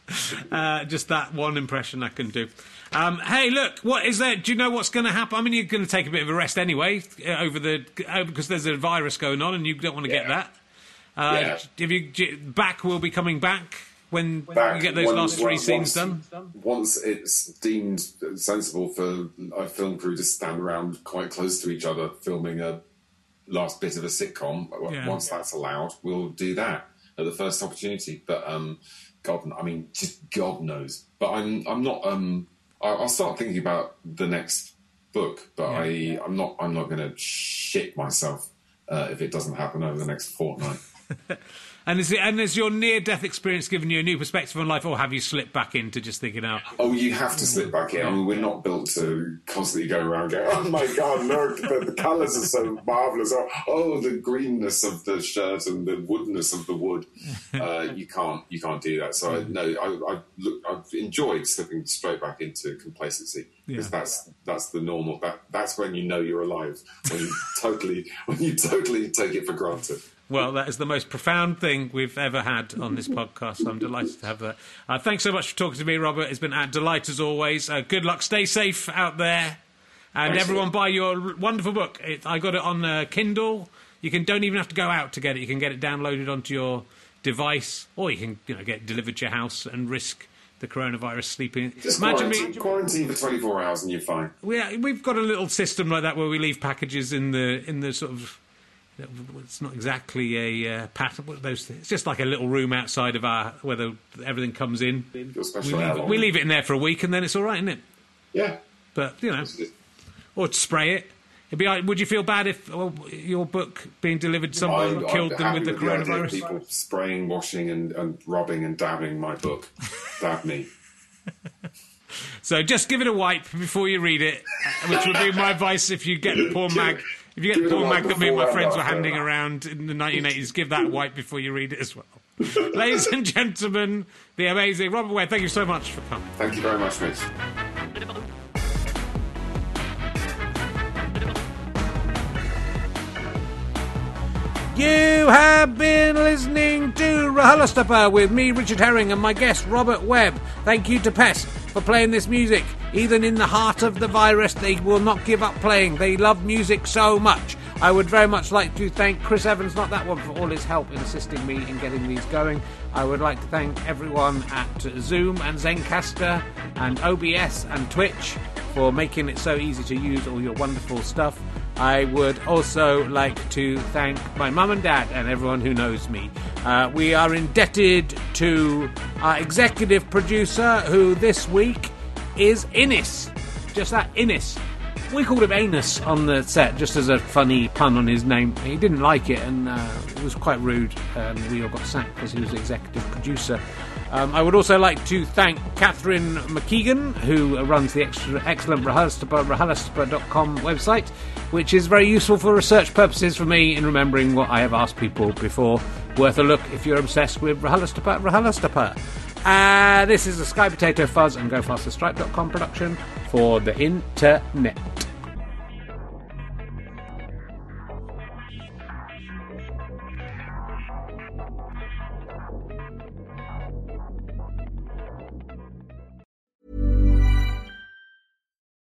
Speaker 2: Uh, just that one impression I can do. Um, hey, look, what is there? Do you know what's going to happen? I mean, you're going to take a bit of a rest anyway uh, over the uh, because there's a virus going on, and you don't want to get that. Uh,
Speaker 3: Yeah.
Speaker 2: If you back will be coming back when
Speaker 3: Back
Speaker 2: you get those
Speaker 3: when-
Speaker 2: last three
Speaker 3: when-
Speaker 2: scenes
Speaker 3: once-
Speaker 2: done.
Speaker 3: Once it's deemed sensible for a film crew to stand around quite close to each other filming a last bit of a sitcom,
Speaker 2: Yeah.
Speaker 3: once that's allowed, we'll do that at the first opportunity. But um, God, I mean, just God knows. But I'm, I'm not. Um, I'll start thinking about the next book, but I, I'm not. I'm not going to shit myself uh, if it doesn't happen over the next fortnight.
Speaker 2: And is it, and has your near death experience given you a new perspective on life, or have you slipped back into just thinking out?
Speaker 3: Oh, you have to slip back in. I mean, we're not built to constantly go around going, "Oh my God, look, the, the colours are so marvelous." Oh, oh, the greenness of the shirt and the woodness of the wood. Uh, you can't, you can't do that. So I, no, I, I look, I've enjoyed slipping straight back into complacency because
Speaker 2: Yeah.
Speaker 3: that's that's the normal. That that's when you know you're alive when you totally when you totally take it for granted.
Speaker 2: Well, that is the most profound thing we've ever had on this podcast. I'm delighted to have that. Uh, thanks so much for talking to me, Robert. It's been a delight as always. Uh, good luck. Stay safe out there. And
Speaker 3: Thanks.
Speaker 2: everyone buy your wonderful book. It, I got it on uh, Kindle. You can don't even have to go out to get it. You can get it downloaded onto your device, or you can you know get it delivered to your house and risk the coronavirus sleeping.
Speaker 3: Just
Speaker 2: Imagine
Speaker 3: quarantine,
Speaker 2: me.
Speaker 3: quarantine for 24 hours and you're fine.
Speaker 2: We, we've got a little system like that where we leave packages in the in the sort of. It's not exactly a uh, pattern. Those? It's just like a little room outside of our where the, everything comes in. We leave, we leave it in there for a week and then it's all right, isn't it?
Speaker 3: Yeah.
Speaker 2: But you know, or spray it. It'd be. like- Would you feel bad if well, your book being delivered someone killed them with the
Speaker 3: the idea of? People spraying, washing, and, and rubbing and dabbing my book. Dab me.
Speaker 2: So just give it a wipe before you read it, uh, which would be my advice if you get the poor mag. If you get
Speaker 3: Give
Speaker 2: the
Speaker 3: it a
Speaker 2: poor mag that me and my friends were handing around in the 1980s, give that a wipe before you read it as well. Ladies and gentlemen, the amazing Robert Webb, thank you so much for coming.
Speaker 3: Thank you very much, Rich.
Speaker 2: You have been listening to RHLSTP with me, Richard Herring, and my guest, Robert Webb. Thank you to Pest for playing this music. Even in the heart of the virus, they will not give up playing. They love music so much. I would very much like to thank Chris Evans, not that one, for all his help in assisting me in getting these going. I would like to thank everyone at Zoom and Zencastr and OBS and Twitch for making it so easy to use all your wonderful stuff. I would also like to thank my mum and dad and everyone who knows me. Uh, we are indebted to our executive producer, who this week is Innis. Just that, Innis. We called him Anus on the set, just as a funny pun on his name. He didn't like it, and uh, it was quite rude. And we all got sacked because he was executive producer. Um, I would also like to thank Catherine McKeegan, who runs the extra, excellent RHLSTP.com website, which is very useful for research purposes for me in remembering what I have asked people before. Worth a look if you're obsessed with RHLSTP, RHLSTP. Uh, this is a Sky Potato Fuzz and GoFasterStripe.com production for the internet.